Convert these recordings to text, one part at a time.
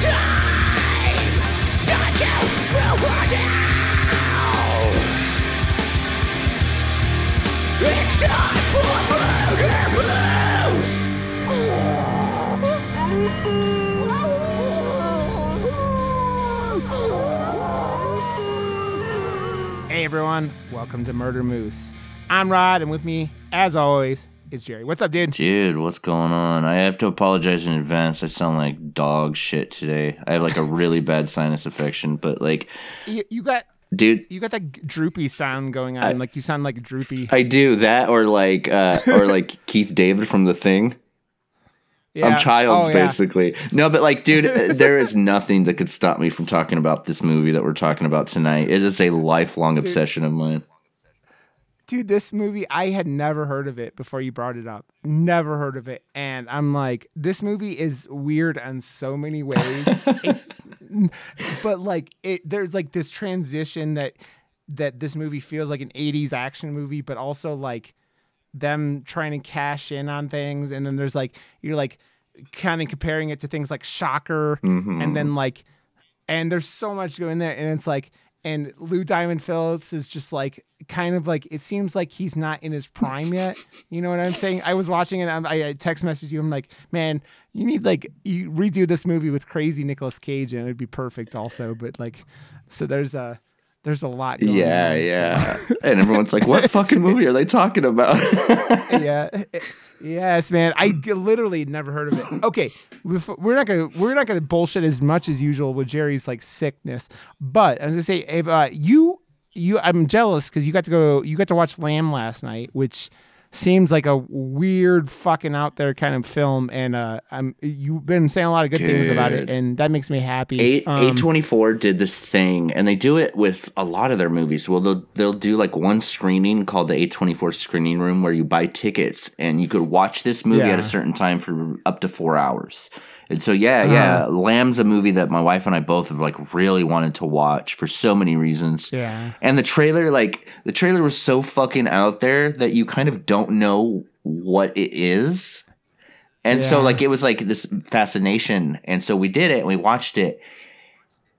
Hey everyone, welcome to Murder Moose. I'm Rod, and with me, as always, is Jerry. What's up, dude? Dude, what's going on? I have to apologize in advance. I sound like dog shit today. I have like a really bad sinus infection, but like, You, you got dude, you got that droopy sound going on. like you sound like droopy. I do that or like uh or like Keith David from The Thing. Yeah. I'm childs Oh, yeah. basically. No, but like, dude, there is nothing that could stop me from talking about this movie that we're talking about tonight. It is a lifelong obsession of mine. Dude, this movie, I had never heard of it before you brought it up. Never heard of it. And I'm like, this movie is weird in so many ways. it's but like it there's like this transition that that this movie feels like an 80s action movie, but also like them trying to cash in on things. And then there's like you're like kind of comparing it to things like Shocker mm-hmm. and then like and there's so much going there and it's like and Lou Diamond Phillips is just like kind of like it seems like he's not in his prime yet. You know what I'm saying? I was watching it. I text messaged you. I'm like, man, you need like you redo this movie with crazy Nicolas Cage and it'd be perfect also. But like, so there's a there's a lot. Going Yeah, on, so- yeah. and everyone's like, what fucking movie are they talking about? yeah. Yes, man. I literally never heard of it. Okay, we're not gonna we're not gonna bullshit as much as usual with Jerry's like sickness. But I was gonna say, if uh, you you, I'm jealous because you got to go you got to watch Lamb last night, which seems like a weird fucking out there kind of film. And uh, I'm you've been saying a lot of good things about it, and that makes me happy. Eight Um, eight twenty four did this thing, and they do it with a lot of their movies. Well, they'll they'll do like one screening called the eight twenty four screening room, where you buy tickets and you could watch this movie Yeah. at a certain time for up to four hours. And so yeah, uh-huh. yeah, Lamb's a movie that my wife and I both have like really wanted to watch for so many reasons. Yeah. And the trailer, like the trailer was so fucking out there that you kind of don't know what it is. And so like it was like this fascination. And so we did it and we watched it.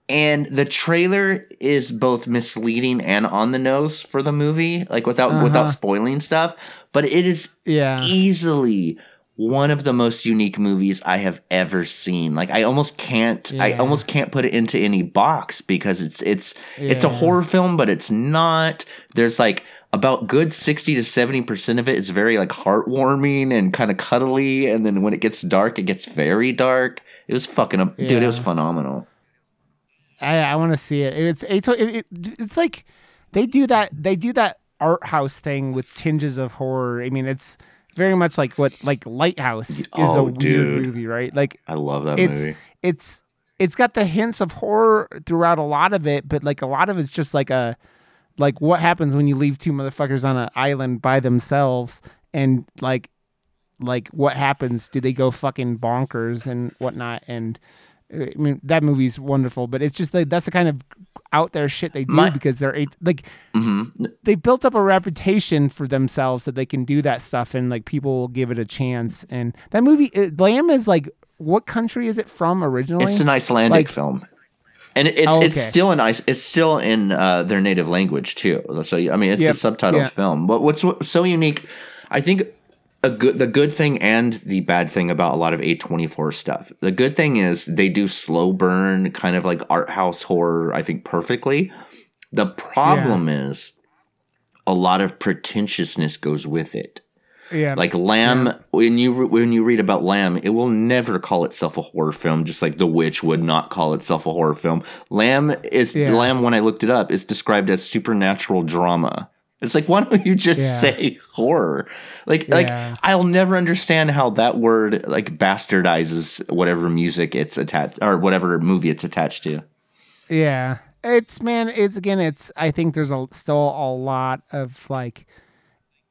And the trailer is both misleading and on the nose for the movie, like without without uh-huh. spoiling stuff. But it is Yeah. easily one of the most unique movies I have ever seen. Like I almost can't I almost can't put it into any box because it's it's it's a horror film, but it's not. There's like about good 60 to 70% of it is very like heartwarming and kind of cuddly and then when it gets dark it gets very dark. It was fucking up dude, it was phenomenal. I, I want to see it. It's it's it, it, it's like they do that they do that art house thing with tinges of horror. I mean, it's very much like what like Lighthouse is a Oh, weird dude. movie, right? Like I love that it's movie. it's it's got the hints of horror throughout a lot of it, but like a lot of it's just like a like what happens when you leave two motherfuckers on an island by themselves and like like what happens do they go fucking bonkers and whatnot and i mean that movie's wonderful but it's just like that's the kind of out there shit they do My- because they're eight, like Mm-hmm. they built up a reputation for themselves that they can do that stuff and like people will give it a chance and that movie uh, lamb is like what country is it from originally It's an Icelandic Like- film. And it's Oh, it's still in ice. It's still in uh, their native language too. So I mean, it's Yep. a subtitled Yeah. film. But what's so unique? I think a good the good thing and the bad thing about a lot of A24 stuff. The good thing is they do slow burn kind of like art house horror I think perfectly. The problem is a lot of pretentiousness goes with it. yeah Like Lamb, when you when you read about Lamb, it will never call itself a horror film, just like The Witch would not call itself a horror film. Lamb is Yeah. Lamb. When I looked it up, is described as supernatural drama. It's like why don't you just Yeah. say horror? Like Yeah. like I'll never understand how that word like bastardizes whatever music it's attached or whatever movie it's attached to. Yeah. It's man, it's again it's I think there's a still a lot of like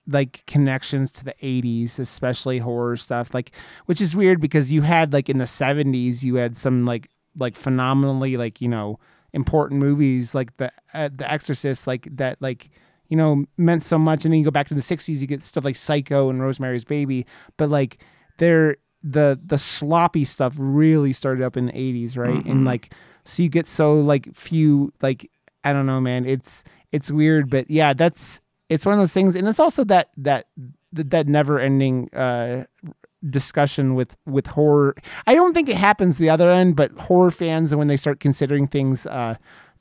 like connections to the 80s, especially horror stuff. Like which is weird because you had like in the 70s you had some like like phenomenally like, you know, important movies like the uh, the Exorcist like that like you know meant so much and then you go back to the 60s you get stuff like Psycho and Rosemary's Baby, but like they're the the sloppy stuff really started up in the 80s, right? Mm-hmm. And like so you get so like few like I don't know, man. It's it's weird, but yeah, that's it's one of those things and it's also that that that, that never ending uh discussion with with horror. I don't think it happens the other end, but horror fans and when they start considering things uh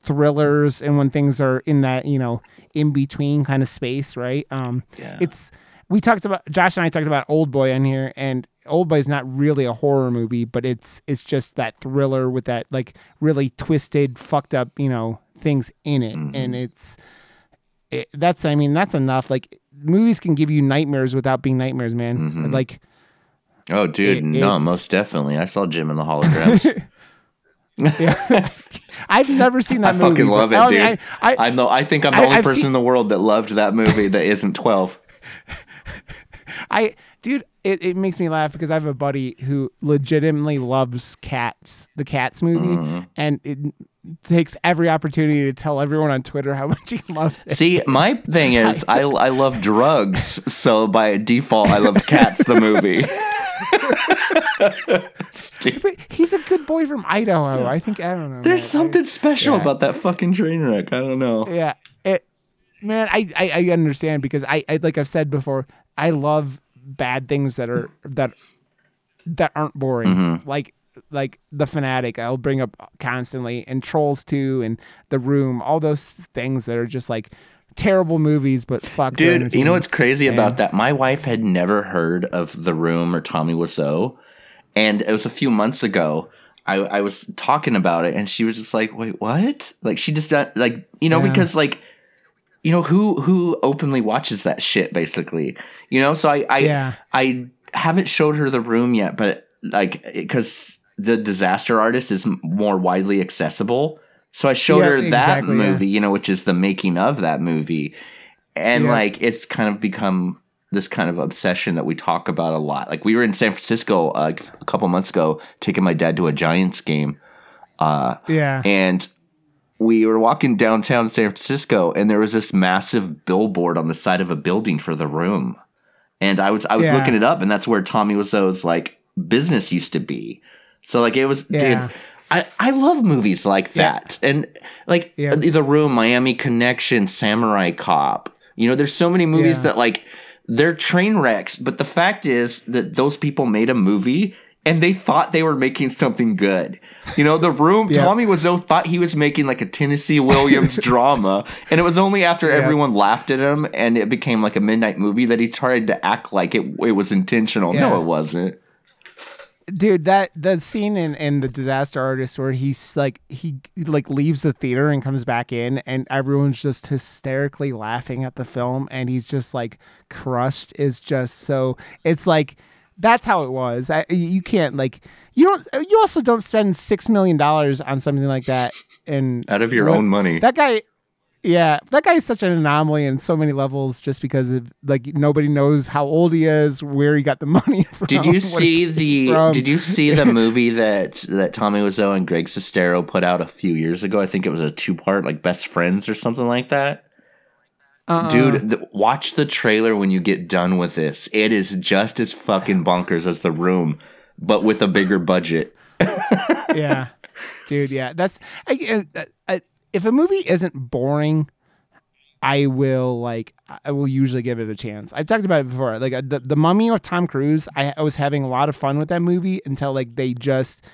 thrillers and when things are in that, you know, in between kind of space, right? Um Yeah. it's we talked about Josh and I talked about Old Boy on here and Old Boy is not really a horror movie, but it's it's just that thriller with that like really twisted, fucked up, you know, things in it, Mm-hmm. and it's it, that's I mean that's enough. Like movies can give you nightmares without being nightmares, man. Mm-hmm. Like Oh, dude, It- no, most definitely. I saw Jem and the Holograms. yeah. I've never seen that I movie. fucking love it, I dude. I, I, I'm the, I think I'm the I- only I've person seen- in the world that loved that movie that isn't 12. I, dude, it, it makes me laugh because I have a buddy who legitimately loves Cats, the Cats movie, Mm-hmm. and it takes every opportunity to tell everyone on Twitter how much he loves it. See, my thing is, I, I love drugs, so by default, I love Cats, the movie. Stupid. He's a good boy from Idaho. I think I don't know. There's man. something special yeah. about that fucking train wreck. I don't know. Yeah, it, man. I, I I understand because I, I like I've said before. I love bad things that are that that aren't boring. Mm-hmm. Like like the fanatic. I'll bring up constantly and Trolls Two and The Room. All those things that are just like terrible movies, but fuck, Dude, you know what's crazy about that? My wife had never heard of The Room or Tommy Wiseau. And it was a few months ago. I, I was talking about it and she was just like, wait, what? Like, she just, not, like, you know, Yeah. because, like, you know, who who openly watches that shit, basically? You know, so I, I, Yeah. I haven't showed her The Room yet, but, like, because the disaster artist is more widely accessible. So I showed Yeah, her that exactly, yeah. movie, you know, which is the making of that movie and Yeah. like it's kind of become this kind of obsession that we talk about a lot. Like we were in San Francisco uh, a couple months ago, taking my dad to a Giants game, yeah. and we were walking downtown San Francisco, and there was this massive billboard on the side of a building for the room, and I was I was Yeah. looking it up, and that's where Tommy Wiseau's like business used to be. So like it was, Yeah. dude. I, I love movies like Yeah. that, and like Yeah. the Room, Miami Connection, Samurai Cop. You know, there's so many movies Yeah. that like they're train wrecks, but the fact is that those people made a movie and they thought they were making something good. You know, The Room, Yeah. Tommy Wiseau thought he was making like a Tennessee Williams drama, and it was only after everyone laughed at him and it became like a midnight movie that he tried to act like it, it was intentional. Yeah. No, it wasn't. Dude that that scene in in the disaster artist where he's like he like leaves the theater and comes back in and everyone's just hysterically laughing at the film and he's just like crushed is just so it's like that's how it was I, you can't like you don't you also don't spend six million dollars on something like that and Out of your what- own money. that guy yeah that guy is such an anomaly in so many levels just because of like nobody knows how old he is where he got the money from Did you see the from. Did you see the movie that that Tommy Wiseau and Greg Sestero put out a few years ago? I think it was a two part, like Best Friends or something like that. Uh-uh. Dude, th- watch the trailer when you get done with this. It is just as fucking bonkers as The Room, but with a bigger budget. yeah, dude. Yeah, that's I, uh, if a movie isn't boring, I will like I will usually give it a chance. I've talked about it before. Like uh, the the Mummy with Tom Cruise, I, I was having a lot of fun with that movie until like they just.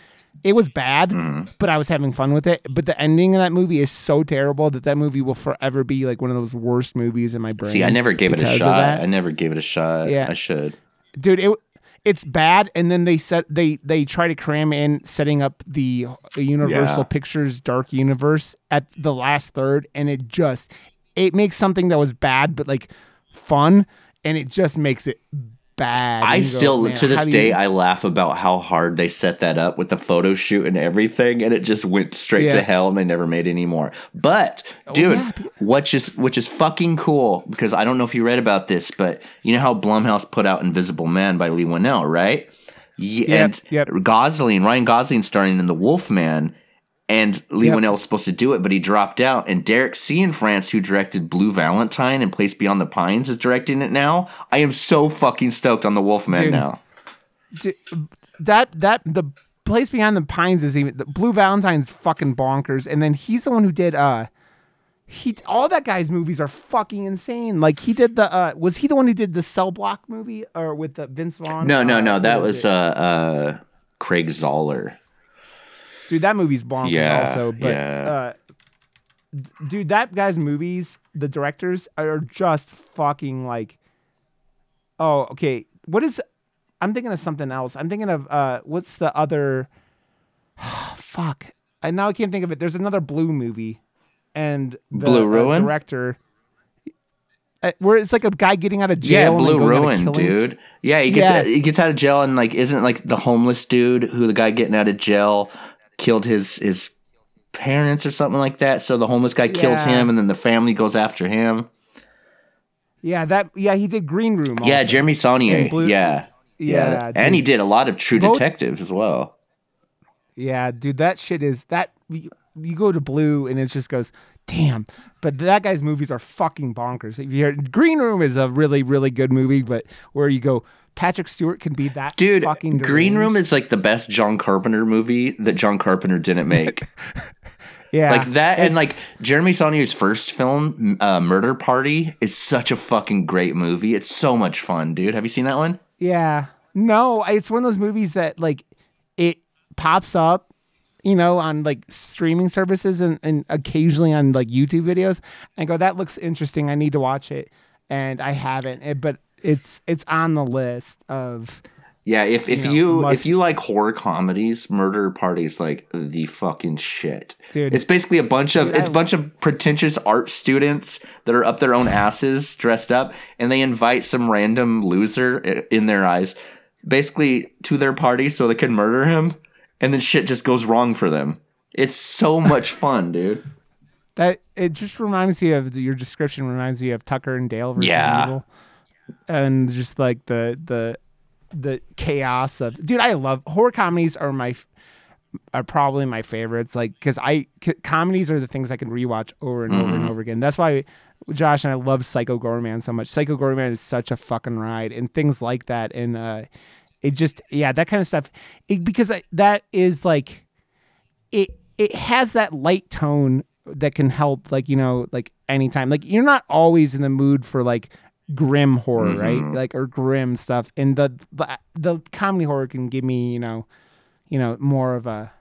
It was bad, Mm-hmm. but I was having fun with it. But the ending of that movie is so terrible that that movie will forever be like one of those worst movies in my brain. See, I never gave it a shot. I never gave it a shot. Yeah. I should. dude it it's bad and then they set they they try to cram in setting up the universal Yeah. pictures dark universe at the last third and it just it makes something that was bad but like fun and it just makes it bad I you go, still, to this day, you-" I laugh about how hard they set that up with the photo shoot and everything, and it just went straight to hell, and they never made any more. But, dude, yeah, which is which is fucking cool because I don't know if you read about this, but you know how Blumhouse put out Invisible Man by Leigh Whannell, right? Yeah, Yep, and yep. Gosling, Ryan Gosling, starring in The Wolfman. And Lee Yep. Whannell was supposed to do it, but he dropped out. And Derek Cianfrance, who directed Blue Valentine and Place Beyond the Pines, is directing it now. I am so fucking stoked on The Wolfman Dude. now. d- that that the place beyond the pines is even the Blue Valentine's fucking bonkers, and then he's the one who did uh he all that guy's movies are fucking insane. Like he did the uh was he the one who did the Cell Block movie or with the Vince Vaughn? No, no, Uh, no. That what was it? uh, uh, Craig Zahler. Dude. That movie's bonkers Yeah, also. But yeah. uh, dude, that guy's movies, the directors are just fucking like. Oh, okay. What is? I'm thinking of something else. I'm thinking of uh, what's the other? fuck. I now I can't think of it. There's another blue movie, and the Blue uh, Ruin? director. Uh, where it's like a guy getting out of jail. and then Blue going Ruin, dude. Yeah, he gets Yes. he gets out of jail and like isn't like the homeless dude who the guy getting out of jail killed his his parents or something like that. So the homeless guy kills Yeah. him and then the family goes after him. Yeah, that. Yeah, he did Green Room. Yeah. Jeremy Saulnier. Blue- yeah. Yeah, and he did a lot of True Both- Detective as well. Yeah, dude, that shit is that you, you go to blue and it just goes, damn. But that guy's movies are fucking bonkers. If you Green Room is a really really good movie, but where you go, Patrick Stewart can be that Dude, fucking Green Room is like the best John Carpenter movie that John Carpenter didn't make. yeah like that and like Jeremy Saulnier's first film, uh, Murder Party, is such a fucking great movie. It's so much fun, dude. Have you seen that one? yeah no, it's one of those movies that like it pops up. You know, on like streaming services and, and occasionally on like YouTube videos, and go, that looks interesting. I need to watch it, and I haven't. It, but it's it's on the list of Yeah, if if know, you must- if you like horror comedies, Murder Party's like the fucking shit. Dude. It's basically a bunch of Dude, it's a bunch of pretentious art students that are up their own asses dressed up and they invite some random loser in their eyes basically to their party so they can murder him and then shit just goes wrong for them. It's so much fun, dude. That it just reminds me of your description reminds me of Tucker and Dale versus Yeah. Evil, and just like the the the chaos of dude. I love horror comedies are my are probably my favorites. Like because I c- comedies are the things I can rewatch over and over Mm-hmm. and over again. That's why Josh and I love Psycho Goreman so much. Psycho Goreman is such a fucking ride and things like that. And uh, it just yeah that kind of stuff it, because I, that is like it it has that light tone that can help like you know like anytime like you're not always in the mood for like grim horror right? Mm-hmm. Like or grim stuff. And the, the the comedy horror can give me you know you know more of a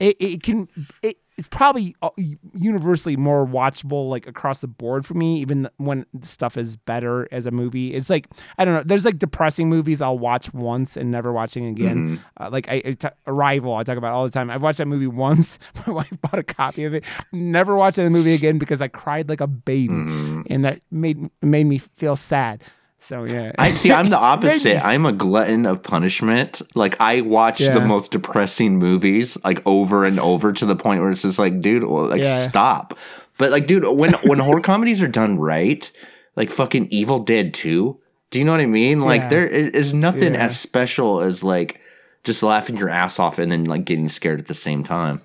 it, it can it, it's probably uh, universally more watchable like across the board for me even when the stuff is better as a movie. It's like i don't know there's like depressing movies i'll watch once and never watching again. Uh, like I, I t- arrival i talk about all the time. I've watched that movie once my wife bought a copy of it. Never watched the movie again because i cried like a baby and that made made me feel sad so yeah I see. I'm the opposite. I'm a glutton of punishment. Like I watch the most depressing movies like over and over to the point where it's just like, dude, well, like Yeah. stop. But like, dude, when when horror comedies are done right, like fucking Evil Dead Two. Do you know what I mean? Like Yeah. there is nothing Yeah. as special as like just laughing your ass off and then like getting scared at the same time.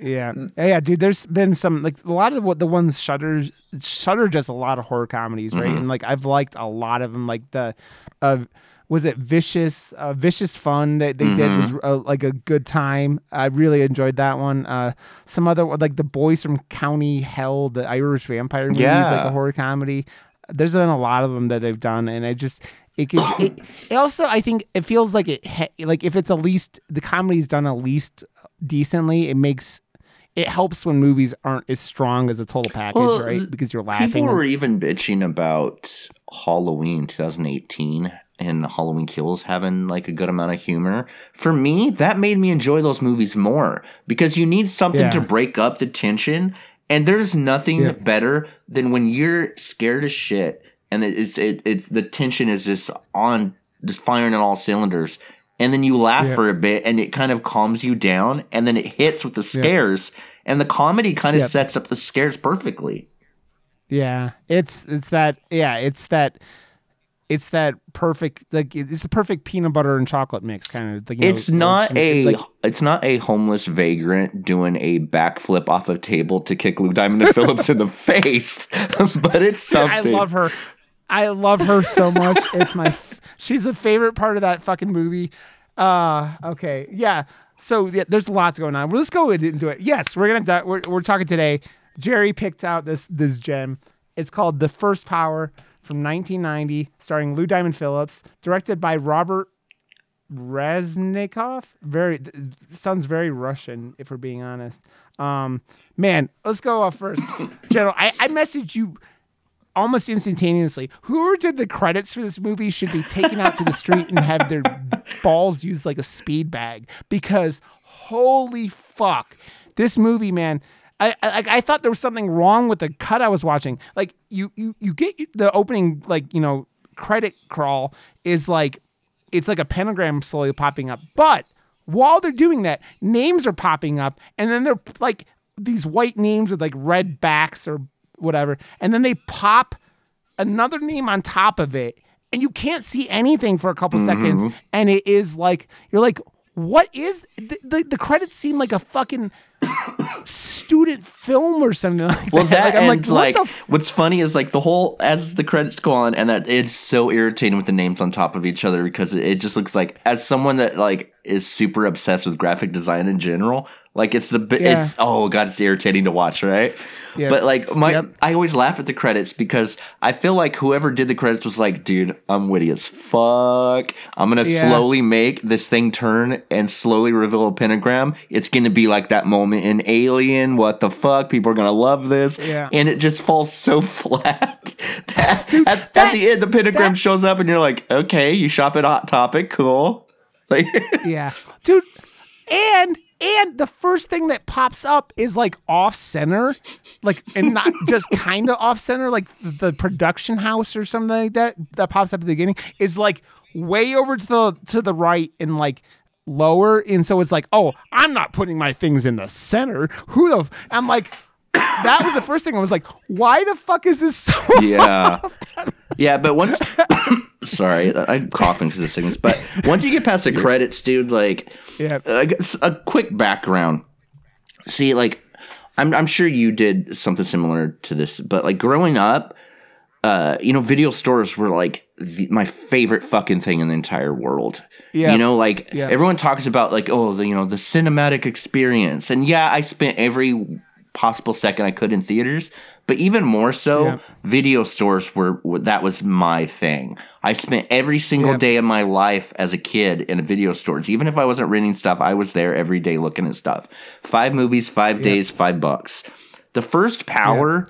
Yeah, yeah, yeah, dude. There's been some like a lot of what the ones Shudder Shudder does a lot of horror comedies, right? And like I've liked a lot of them. Like the, uh, was it Vicious? Uh, Vicious Fun that they did was uh, like a good time. I really enjoyed that one. Uh, some other like the Boys from County Hell, the Irish vampire movies, is like a horror comedy. There's been a lot of them that they've done, and it just it could. it, it also, I think it feels like it like if it's at least the comedy's done at least decently, it makes it helps when movies aren't as strong as a total package, Well, right? Because you're laughing. People were even bitching about Halloween 2018 and Halloween Kills having like a good amount of humor. For me, that made me enjoy those movies more because you need something Yeah. to break up the tension. And there's nothing Yeah. better than when you're scared as shit and it's it, it's the tension is just on just firing on all cylinders. And then you laugh Yeah. for a bit and it kind of calms you down and then it hits with the scares. And the comedy kind of Yeah. sets up the scares perfectly. Yeah, it's it's that yeah, it's that it's that perfect like it's a perfect peanut butter and chocolate mix kind of. Like, you know, it's not it's a like- it's not a homeless vagrant doing a backflip off a table to kick Lou Diamond and Phillips in the face, but it's something. I love her. I love her so much. It's my she's the favorite part of that fucking movie. Uh okay. Yeah. So yeah, there's lots going on. Well, let's go into it. Yes, we're gonna we're, we're talking today. Jerry picked out this this gem. It's called The First Power from 1990, starring Lou Diamond Phillips, directed by Robert Resnikoff. Very sounds very Russian, if we're being honest. Um, man, let's go off first. General, I, I messaged you almost instantaneously. Whoever did the credits for this movie should be taken out to the street and have their balls used like a speed bag because holy fuck, this movie, man. I, I I thought there was something wrong with the cut I was watching. Like you you you get the opening like you know credit crawl is like it's like a pentagram slowly popping up, but while they're doing that, names are popping up, and then they're like these white names with like red backs or whatever, and then they pop another name on top of it, and you can't see anything for a couple mm-hmm. seconds, and it is like you're like, what is the, the, the credits seem like a fucking student film or something like Well, that. that Like, I'm ends what like, f- what's funny is like the whole as the credits go on, and that it's so irritating with the names on top of each other because it, it just looks like as someone that like is super obsessed with graphic design in general, like it's the Yeah. it's oh god, it's irritating to watch, right? Yep. But like my, Yep. I always laugh at the credits because I feel like whoever did the credits was like, dude, I'm witty as fuck. I'm gonna Yeah. slowly make this thing turn and slowly reveal a pentagram. It's gonna be like that moment in Alien. What the fuck? People are gonna love this. Yeah. And it just falls so flat. at, at that- the end, the pentagram that- shows up, and you're like, okay, you shop at Hot Topic, cool. Like, Yeah, dude, and and the first thing that pops up is like off center, like and not just kind of off center, like the, the production house or something like that that pops up at the beginning is like way over to the to the right and like lower, and so it's like, oh, I'm not putting my things in the center. Who the? F-? I'm like. That was the first thing. I was like, "Why the fuck is this so?" yeah, yeah. But once, sorry, I'm coughing because of sickness. But once you get past the credits, dude, like, Yeah. Guess a quick background. See, like, I'm I'm sure you did something similar to this, but like growing up, uh, you know, video stores were like the, my favorite fucking thing in the entire world. Yeah. You know, like Yeah. everyone talks about like, oh, the you know, the cinematic experience. And yeah, I spent every possible second I could in theaters, but even more so, Yeah. video stores were that was my thing. I spent every single Yeah. day of my life as a kid in a video stores. Even if I wasn't renting stuff, I was there every day looking at stuff. Five movies, five days, five bucks. The first Power,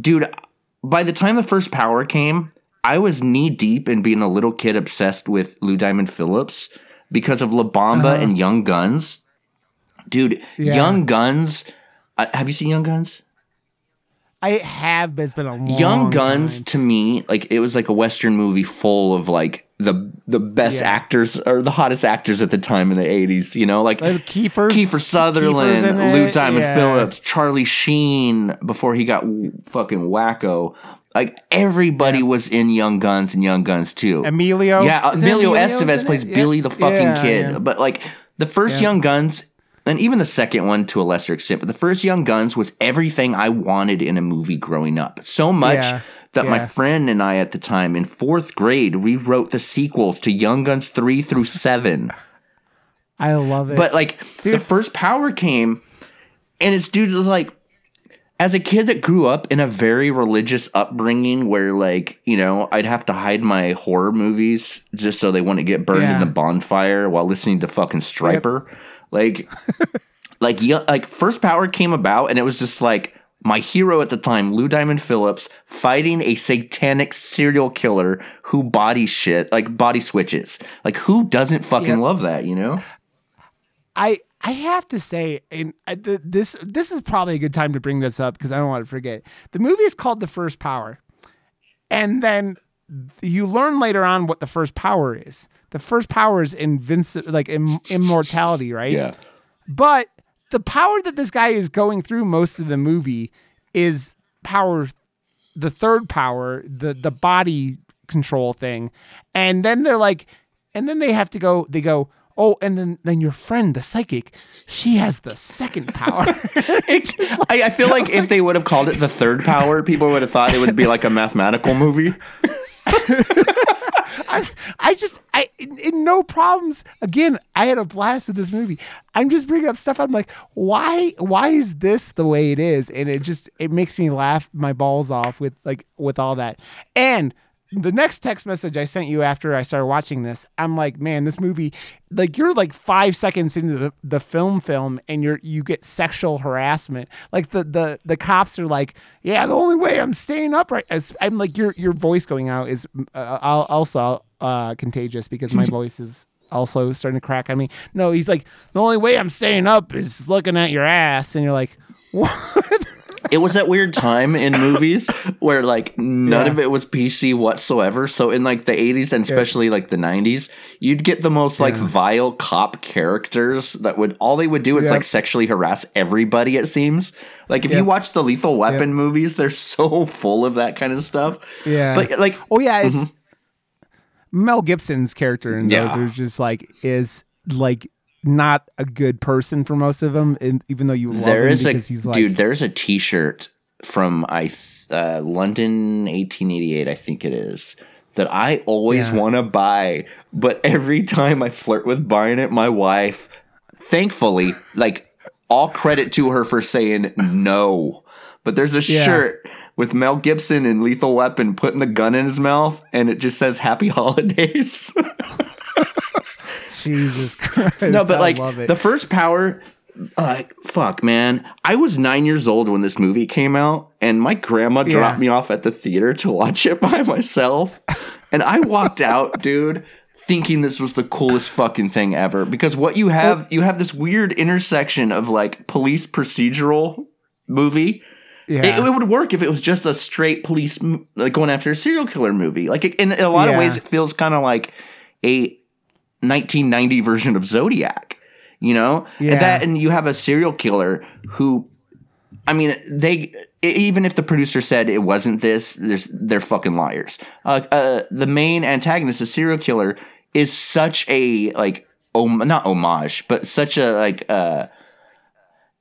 dude. By the time the first Power came, I was knee deep in being a little kid obsessed with Lou Diamond Phillips because of La Bamba and Young Guns. Dude, Uh-huh. Yeah. Young Guns. Uh, have you seen Young Guns? I have, but it's been a long Young Guns time. to me, like it was like a Western movie full of like the the best Yeah. actors or the hottest actors at the time in the eighties. You know, like Like Kiefer's Kiefer Sutherland, Lou Diamond yeah. Phillips, Charlie Sheen before he got fucking wacko. Like everybody was in Young Guns and Young Guns too. Emilio. Yeah, uh, Isn't Emilio Estevez plays? Yeah. Billy the fucking Yeah, kid. yeah. But like the first Yeah. Young Guns, and even the second one to a lesser extent, but the first Young Guns was everything I wanted in a movie growing up. So much Yeah, that my friend and I at the time in fourth grade, we wrote the sequels to Young Guns 3 through 7. I love it. But like the first power came, and it's due to like as a kid that grew up in a very religious upbringing where like you know i'd have to hide my horror movies just so they wouldn't get burned Yeah. in the bonfire while listening to fucking Stryper like like like first power came about and it was just like my hero at the time lou diamond phillips fighting a satanic serial killer who body shit like body switches like who doesn't fucking Yep. love that you know I I have to say, and I, th- this this is probably a good time to bring this up because I don't want to forget. The movie is called The First Power, and then you learn later on what the first power is. The first power is invincible, like Im- immortality, right? Yeah. But the power that this guy is going through most of the movie is power, the third power, the the body control thing, and then they're like, and then they have to go. They go, oh, and then then your friend, the psychic, she has the second power. It I, I feel like if they would have called it the third power, people would have thought it would be like a mathematical movie. I, I just, I, in, in no problems. Again, I had a blast with this movie. I'm just bringing up stuff. I'm like, why, why is this the way it is? And it just, it makes me laugh my balls off with like, with all that. And the next text message I sent you after I started watching this, I'm like, man, this movie, like you're like five seconds into the, the film film and you're, you get sexual harassment. Like the, the, the cops are like, yeah, the only way I'm staying upright. is- I'm like, your, your voice going out is uh, also uh, contagious because my voice is also starting to crack on me. No, he's like, the only way I'm staying up is looking at your ass. And you're like, what? It was that weird time in movies where like none Yeah. of it was PC whatsoever. So in like the 80s and especially like the 90s, you'd get the most like vile cop characters that would all they would do is like sexually harass everybody it seems. Like if you watch the Lethal Weapon movies, they're so full of that kind of stuff. Yeah. But like Oh yeah, it's mm-hmm. Mel Gibson's character in those Yeah. are just like is like not a good person for most of them, and even though you love there him is a because he's like, dude, there's a t-shirt from I th- uh, London 1888 I think it is. That I always Yeah. want to buy, but every time I flirt with buying it, my wife, thankfully, like all credit to her for saying no. But there's a Yeah. shirt with Mel Gibson and Lethal Weapon putting the gun in his mouth, and it just says "Happy Holidays." Jesus Christ. no, but I like the first power, uh, fuck, man. I was nine years old when this movie came out, and my grandma dropped Yeah. me off at the theater to watch it by myself, and I walked out, dude. Thinking this was the coolest fucking thing ever because what you have, you have this weird intersection of like police procedural movie. yeah. It, it would work if it was just a straight police, like going after a serial killer movie. Like it, in a lot of ways, it feels kind of like a 1990 version of Zodiac. You know, Yeah. and that, and you have a serial killer who, I mean, they even if the producer said it wasn't this, there's they're fucking liars. Uh, uh, the main antagonist, the serial killer, is such a like, om- not homage, but such a like. uh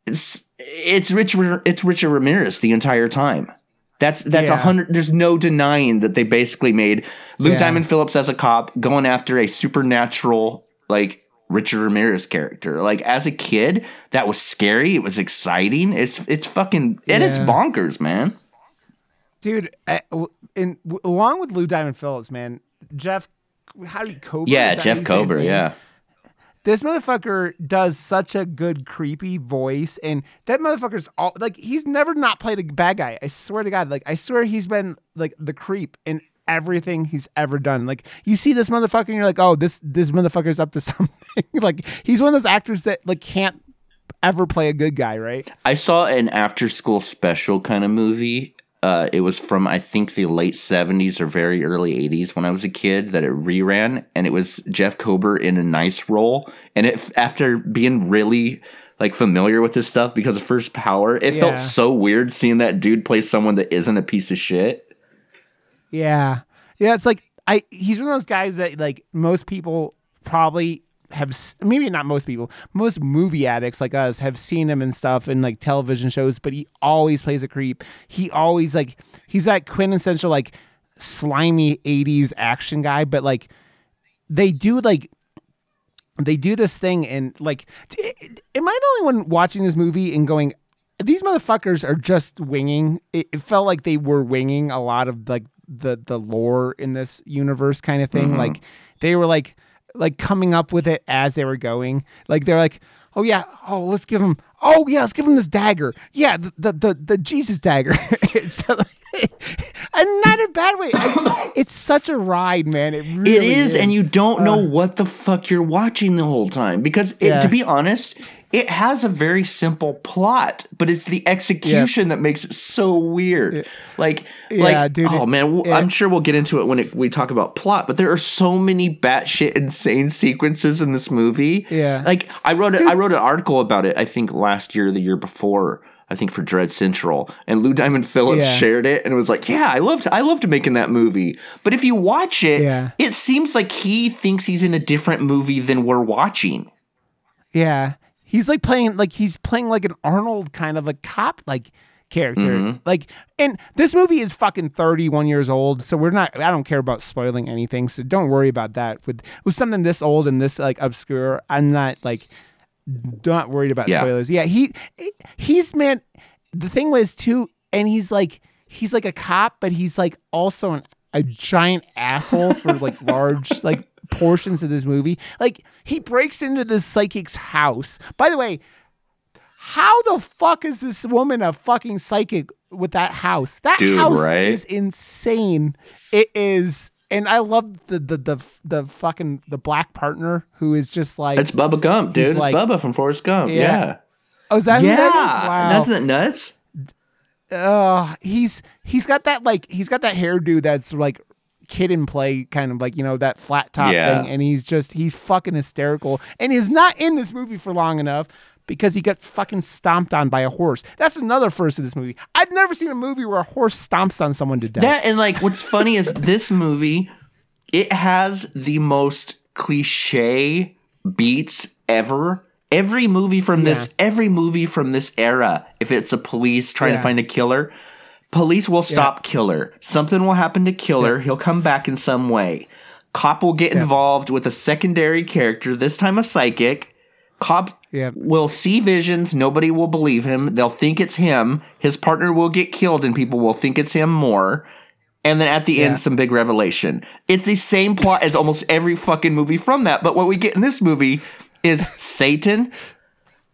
it's it's Richard it's Richard Ramirez the entire time. That's that's a Yeah. hundred. There's no denying that they basically made Lou Yeah. Diamond Phillips as a cop going after a supernatural like Richard Ramirez character. Like as a kid, that was scary. It was exciting. It's it's fucking and it's bonkers, man. dude. I, w- in along with Lou Diamond Phillips, man, Jeff, how do you? Yeah, Jeff how you say his Kober. name? Yeah, this motherfucker does such a good creepy voice and that motherfucker's all like he's never not played a bad guy. I swear to god like i swear he's been like the creep in everything he's ever done. Like you see this motherfucker and you're like oh this this motherfucker's up to something. Like he's one of those actors that like can't ever play a good guy right? I saw an after school special kind of movie. Uh, it was from I think the late seventies or very early eighties when I was a kid that it reran, and it was Jeff Kober in a nice role. And it after being really like familiar with this stuff because of First Power, it Yeah. felt so weird seeing that dude play someone that isn't a piece of shit. Yeah. Yeah, it's like I he's one of those guys that like most people probably have maybe not most people, most movie addicts like us have seen him and stuff in like television shows, but he always plays a creep. He always like he's that quintessential like slimy 80s action guy, but like they do like they do this thing and like am I the only one watching this movie and going these motherfuckers are just winging. It, it felt like they were winging a lot of like the the lore in this universe kind of thing. Mm-hmm. Like they were like like coming up with it as they were going. Like they're like oh yeah. Oh let's give him oh yeah let's give him this dagger. Yeah the the the, the jesus dagger. Like, and not in a bad way I- it's such a ride man it really It is, and you don't know what the fuck you're watching the whole time because, it, Yeah. to be honest, it has a very simple plot, but it's the execution that makes it so weird. Like, Yeah, like, dude, oh it- man, we'll. I'm sure we'll get into it when it, we talk about plot. But there are so many batshit insane sequences in this movie. Yeah. like I wrote, a, I wrote an article about it. I think last year, or the year before. I think for Dread Central, and Lou Diamond Phillips Yeah. shared it and it was like, "Yeah, I loved I loved making that movie." But if you watch it, Yeah. it seems like he thinks he's in a different movie than we're watching. Yeah. He's like playing like he's playing like an Arnold kind of a cop like character. Mm-hmm. Like and this movie is fucking 31 years old, so we're not I don't care about spoiling anything, so don't worry about that. With with something this old and this like obscure, I'm not like not worried about Yeah. spoilers. Yeah, he he's man the thing was too and he's like he's like a cop, but he's like also an, a giant asshole for like large like portions of this movie. Like he breaks into this psychic's house. By the way, how the fuck is this woman a fucking psychic with that house? That Dude, house right? is insane. It is and I love the the the the fucking the black partner who is just like It's Bubba Gump, dude. It's like- Bubba from Forrest Gump. Yeah. Yeah. Oh, is that Yeah. that is? Wow. That's not nuts. uh he's he's got that like he's got that hairdo that's like kid and play kind of like you know that flat top Yeah. thing and he's just he's fucking hysterical and he's not in this movie for long enough because he gets fucking stomped on by a horse that's another first of this movie i've never seen a movie where a horse stomps on someone to death That and like what's funny is this movie, it has the most cliche beats ever. Every movie from this, every movie from this era, if it's a police trying Yeah. to find a killer, police will stop killer. Something will happen to killer. He'll come back in some way. Cop will get involved with a secondary character, this time a psychic. Cop Yeah. will see visions. Nobody will believe him. They'll think it's him. His partner will get killed, and people will think it's him more. And then at the Yeah. end, some big revelation. It's the same plot as almost every fucking movie from that. But what we get in this movie is Satan,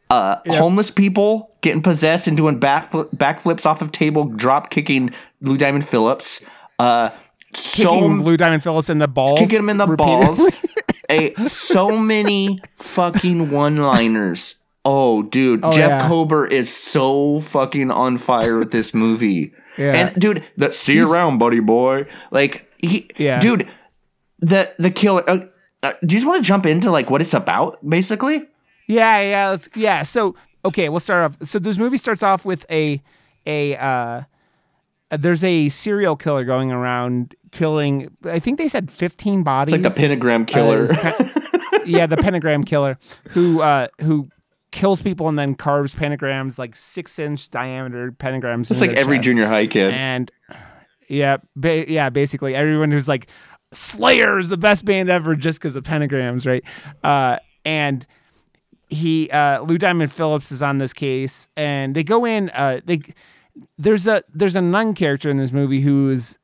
uh, homeless people getting possessed and doing backfl- backflips off of table, drop kicking Lou Diamond Phillips. Uh, so kicking Lou Diamond Phillips in the balls kicking him in the repeatedly. balls. a so many fucking one-liners. Oh, dude, Jeff yeah. Kober is so fucking on fire with this movie. Yeah. And dude, the see you around, buddy boy. Like he, Yeah. dude, the the killer. Uh, uh, do you just want to jump into like what it's about, basically? Yeah, yeah, let's, yeah. So okay, we'll start off. So this movie starts off with a a uh, there's a serial killer going around killing. I think they said 15 bodies. It's like the pentagram Uh, killer. it's kind- yeah, the pentagram killer who uh, who kills people and then carves pentagrams like six inch diameter pentagrams. it's like every chest. junior high kid. And yeah, ba- yeah, basically everyone who's like Slayer is the best band ever just because of pentagrams, right? Uh, and he uh, Lou Diamond Phillips is on this case, and they go in. Uh, they there's a there's a nun character in this movie who is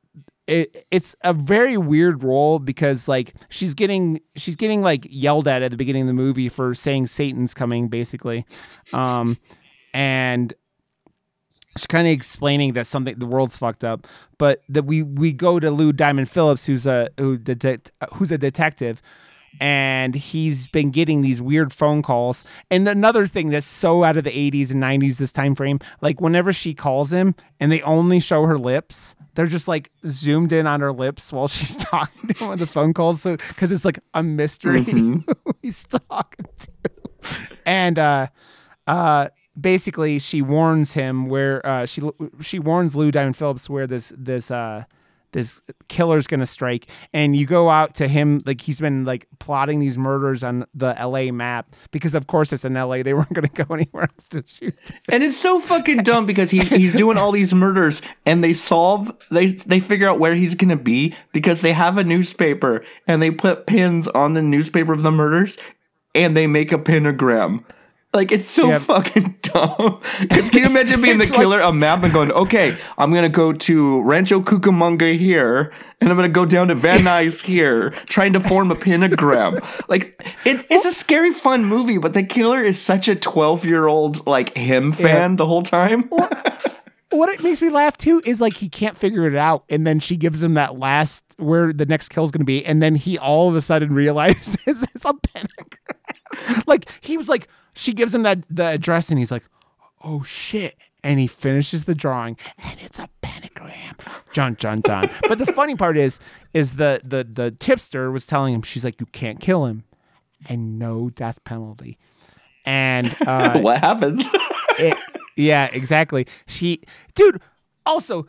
it, it's a very weird role because like she's getting she's getting like yelled at at the beginning of the movie for saying Satan's coming basically, um, and she's kind of explaining that something the world's fucked up, but that we we go to Lou Diamond Phillips who's a who detect who's a detective and he's been getting these weird phone calls. And another thing that's so out of the 80s and 90s this time frame, like whenever she calls him and they only show her lips, they're just like zoomed in on her lips while she's talking to him on the phone calls so cuz it's like a mystery who he's talking to. And uh uh basically she warns him where uh she she warns Lou Diamond Phillips where this this uh this killer's gonna strike. And you go out to him like he's been like plotting these murders on the LA map because of course it's in LA they weren't gonna go anywhere else to shoot And it's so fucking dumb because he's he's doing all these murders and they solve they they figure out where he's gonna be because they have a newspaper and they put pins on the newspaper of the murders and they make a pentagram. Like it's so Yeah. fucking dumb. 'Cause can you imagine being the It's like- killer a map and going, okay, I'm gonna go to Rancho Cucamonga here, and I'm gonna go down to Van Nuys here, trying to form a pentagram. like it, it's a scary, fun movie, but the killer is such a 12 year old like him fan the whole time. what it makes me laugh too is like he can't figure it out and then she gives him that last where the next kill is gonna be and then he all of a sudden realizes it's a pentagram like he was like she gives him that the address and he's like oh shit and he finishes the drawing and it's a pentagram john john john but the funny part is is the the the tipster was telling him she's like you can't kill him and no death penalty and uh what happens? it, Yeah, exactly. She, dude. Also,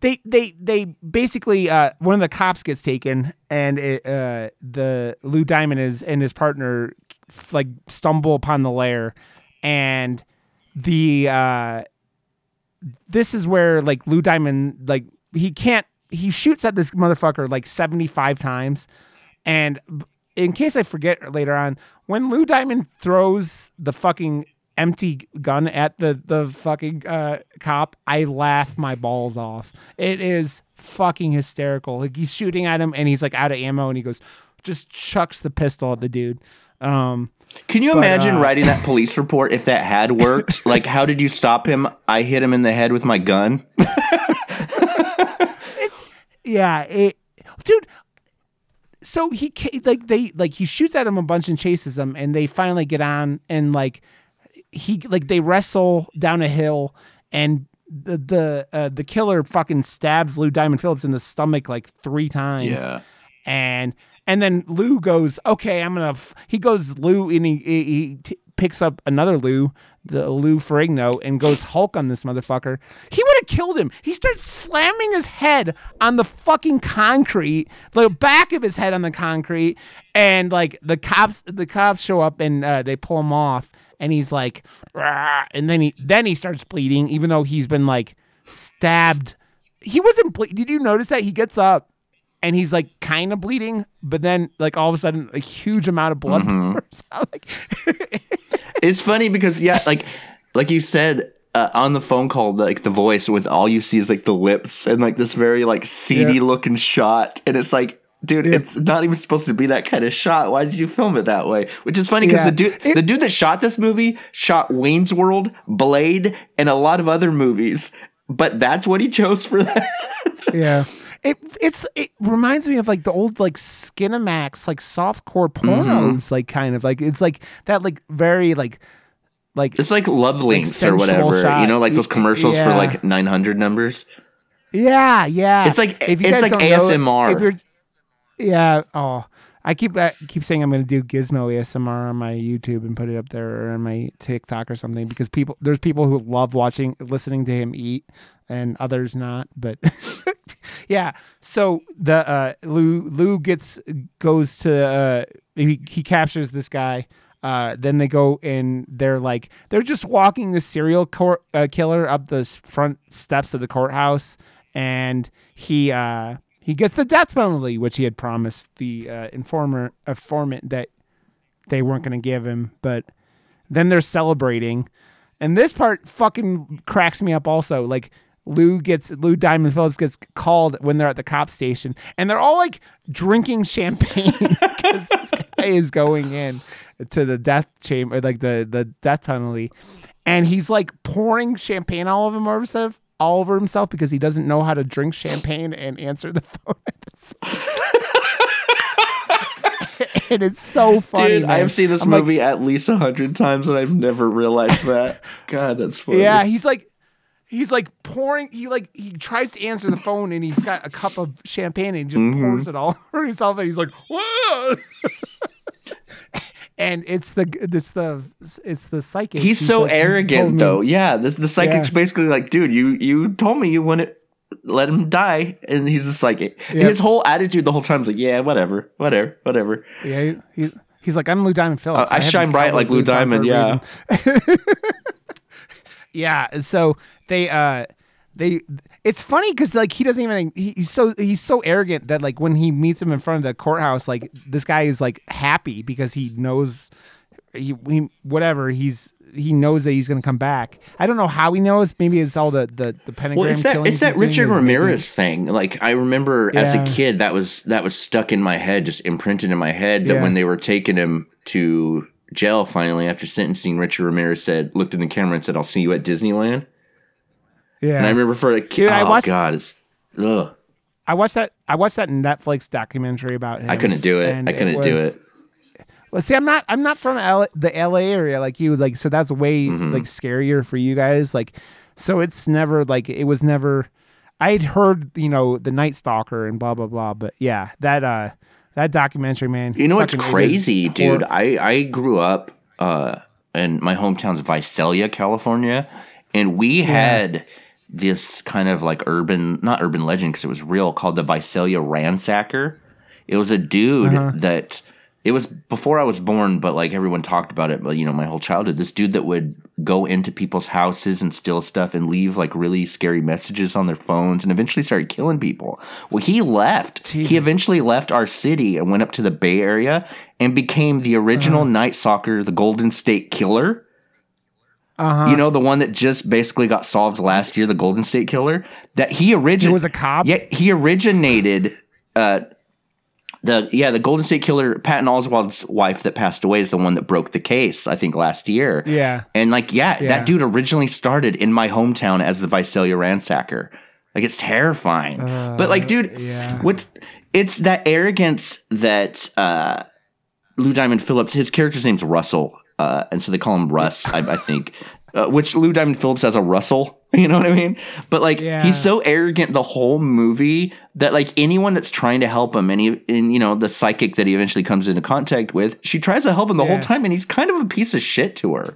they they they basically uh, one of the cops gets taken, and it, uh, the Lou Diamond is and his partner like stumble upon the lair, and the uh, this is where like Lou Diamond like he can't he shoots at this motherfucker like seventy five times, and in case I forget later on, when Lou Diamond throws the fucking empty gun at the the fucking uh, cop, I laugh my balls off. It is fucking hysterical. Like he's shooting at him and he's like out of ammo and he goes just chucks the pistol at the dude. Um, Can you But, imagine uh, writing that police report if that had worked? like, how did you stop him? I hit him in the head with my gun. it's yeah, it, dude. So he like they like he shoots at him a bunch and chases him, and they finally get on and like he like they wrestle down a hill, and the the uh, the killer fucking stabs Lou Diamond Phillips in the stomach like three times, and and then Lou goes, okay, I'm gonna. He goes Lou, and he he, he t- picks up another Lou, the Lou Ferrigno, and goes Hulk on this motherfucker. He would have killed him. He starts slamming his head on the fucking concrete, the back of his head on the concrete, and like the cops, the cops show up and uh, they pull him off, and he's like, and then he then he starts bleeding, even though he's been like stabbed. He wasn't. Ble- Did you notice that he gets up? And he's like kind of bleeding, but then like all of a sudden a huge amount of blood pours out. Like, It's funny because yeah, like like you said uh, on the phone call, like the voice with all you see is like the lips and like this very like seedy Yeah. looking shot, and it's like. Dude, it's not even supposed to be that kind of shot. Why did you film it that way? Which is funny because Yeah. the dude, It- the dude that shot this movie shot Wayne's World, Blade, and a lot of other movies. But that's what he chose for that. yeah. It it's it reminds me of like the old like Skinamax like softcore mm-hmm. pornos like kind of like it's like that like very like like It's like Love Links or whatever. shot. You know, like those commercials for like 900 numbers. yeah yeah It's like- If you it's guys like know ASMR. you're yeah oh I keep I keep saying I'm going to do Gizmo ASMR on my YouTube and put it up there or on my TikTok or something because people there's people who love watching listening to him eat and others not but yeah so the uh Lou Lou gets goes to uh he, he captures this guy uh, then they go and they're like they're just walking the serial court, uh, killer up the front steps of the courthouse, and he uh, he gets the death penalty, which he had promised the uh, informer informant that they weren't going to give him. But then they're celebrating, and this part fucking cracks me up. Also, like Lou gets Lou Diamond Phillips gets called when they're at the cop station, and they're all like drinking champagne because this guy is going in to the death chamber, like the the death penalty, and he's like pouring champagne all over himself, all over himself because he doesn't know how to drink champagne and answer the phone. at the same time. and it's so funny. Dude, I have seen this I'm like, movie at least a hundred times and I've never realized that. God, that's funny. Yeah, he's like he's like pouring he like he tries to answer the phone and he's got a cup of champagne and just Mm-hmm. pours it all over himself and he's like, Whoa! and it's the it's the it's the psychic. He's so like, arrogant me-" though. Yeah, this the psychic's Yeah. basically like, dude, you you told me you wouldn't let him die, and he's just like, his whole attitude the whole time is like, yeah, whatever, whatever, whatever. Yeah, he, he- he's like, I'm Lou Diamond Phillips. I have shine bright like Lou Diamond, yeah. yeah. So they uh they it's funny because like he doesn't even he- he's so he's so arrogant that like when he meets him in front of the courthouse like this guy is like happy because he knows he, he whatever he's he knows that he's gonna come back. I don't know how he knows. Maybe it's all the the the pentagram. Well, it's that it's that Richard Ramirez thing. Like I remember as a kid, that was that was stuck in my head, just imprinted in my head. That Yeah. when they were taking him to jail finally after sentencing, Richard Ramirez said, looked in the camera and said, "I'll see you at Disneyland." Yeah, And I remember for a kid, Dude, oh I watched- god, it's ugh. I watched that. I watched that Netflix documentary about him. I couldn't do it. I couldn't do was- it. Well, see, I'm not. I'm not from L- the LA area like you. Like, so that's way Mm-hmm. like scarier for you guys. Like, so it's never like it was never. I'd heard you know the Night Stalker and blah blah blah, but yeah, that uh that documentary, man. You know what's fucking- it was crazy, dude? I I grew up uh in my hometown's Visalia, California, and we had this kind of like urban, not urban legend because it was real, called the Visalia Ransacker. It was a dude Uh-huh. that it was before I was born, but like everyone talked about it, but you know, my whole childhood. This dude that would go into people's houses and steal stuff and leave like really scary messages on their phones and eventually started killing people. Well, he left. He eventually left our city and went up to the Bay Area and became the original Uh-huh. Night Stalker, the Golden State Killer. Uh-huh. You know, the one that just basically got solved last year, the Golden State Killer. That he originated. Was a cop? Yeah, he originated. Uh, the yeah, the Golden State Killer, Patton Oswalt's wife that passed away is the one that broke the case. I think last year. Yeah. and like yeah, Yeah. that dude originally started in my hometown as the Visalia ransacker. Like it's terrifying. but like, dude, Uh, yeah. what's it's that arrogance that uh, Lou Diamond Phillips. His character's name's Russell, uh, and so they call him Russ. I, I think, uh, which Lou Diamond Phillips has a Russell. You know what I mean? But like, Yeah. he's so arrogant the whole movie that like anyone that's trying to help him, and he, and you know the psychic that he eventually comes into contact with, she tries to help him the whole time, and he's kind of a piece of shit to her.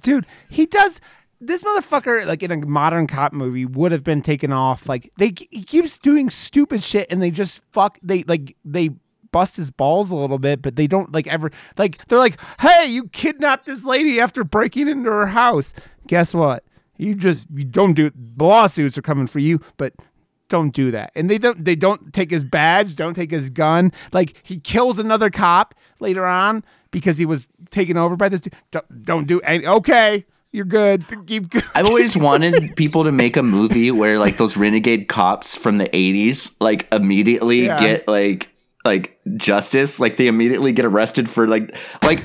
dude he does this motherfucker like in a modern cop movie would have been taken off like they he keeps doing stupid shit and they just fuck they like they bust his balls a little bit but they don't like ever like they're like hey you kidnapped this lady after breaking into her house. Guess what? You just you don't do lawsuits are coming for you but don't do that. And they don't they don't take his badge don't take his gun. Like he kills another cop later on because he was taken over by this dude. Don't, don't do any okay you're good. Keep good I've always wanted people to make a movie where like those renegade cops from the 80s like immediately Yeah. get like like justice like they immediately get arrested for like like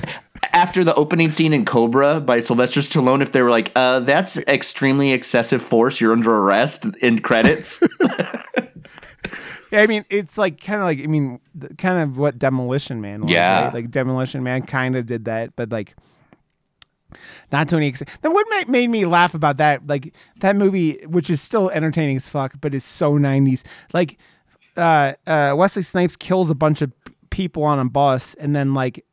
after the opening scene in Cobra by Sylvester Stallone if they were like uh that's extremely excessive force you're under arrest in credits Yeah, I mean, it's like kind of like I mean, kind of what Demolition Man was. Yeah. right? like Demolition Man kind of did that, but like not to any extent. Then what ma- made me laugh about that, like that movie, which is still entertaining as fuck, but it's so '90s. Like uh, uh, Wesley Snipes kills a bunch of people on a bus, and then like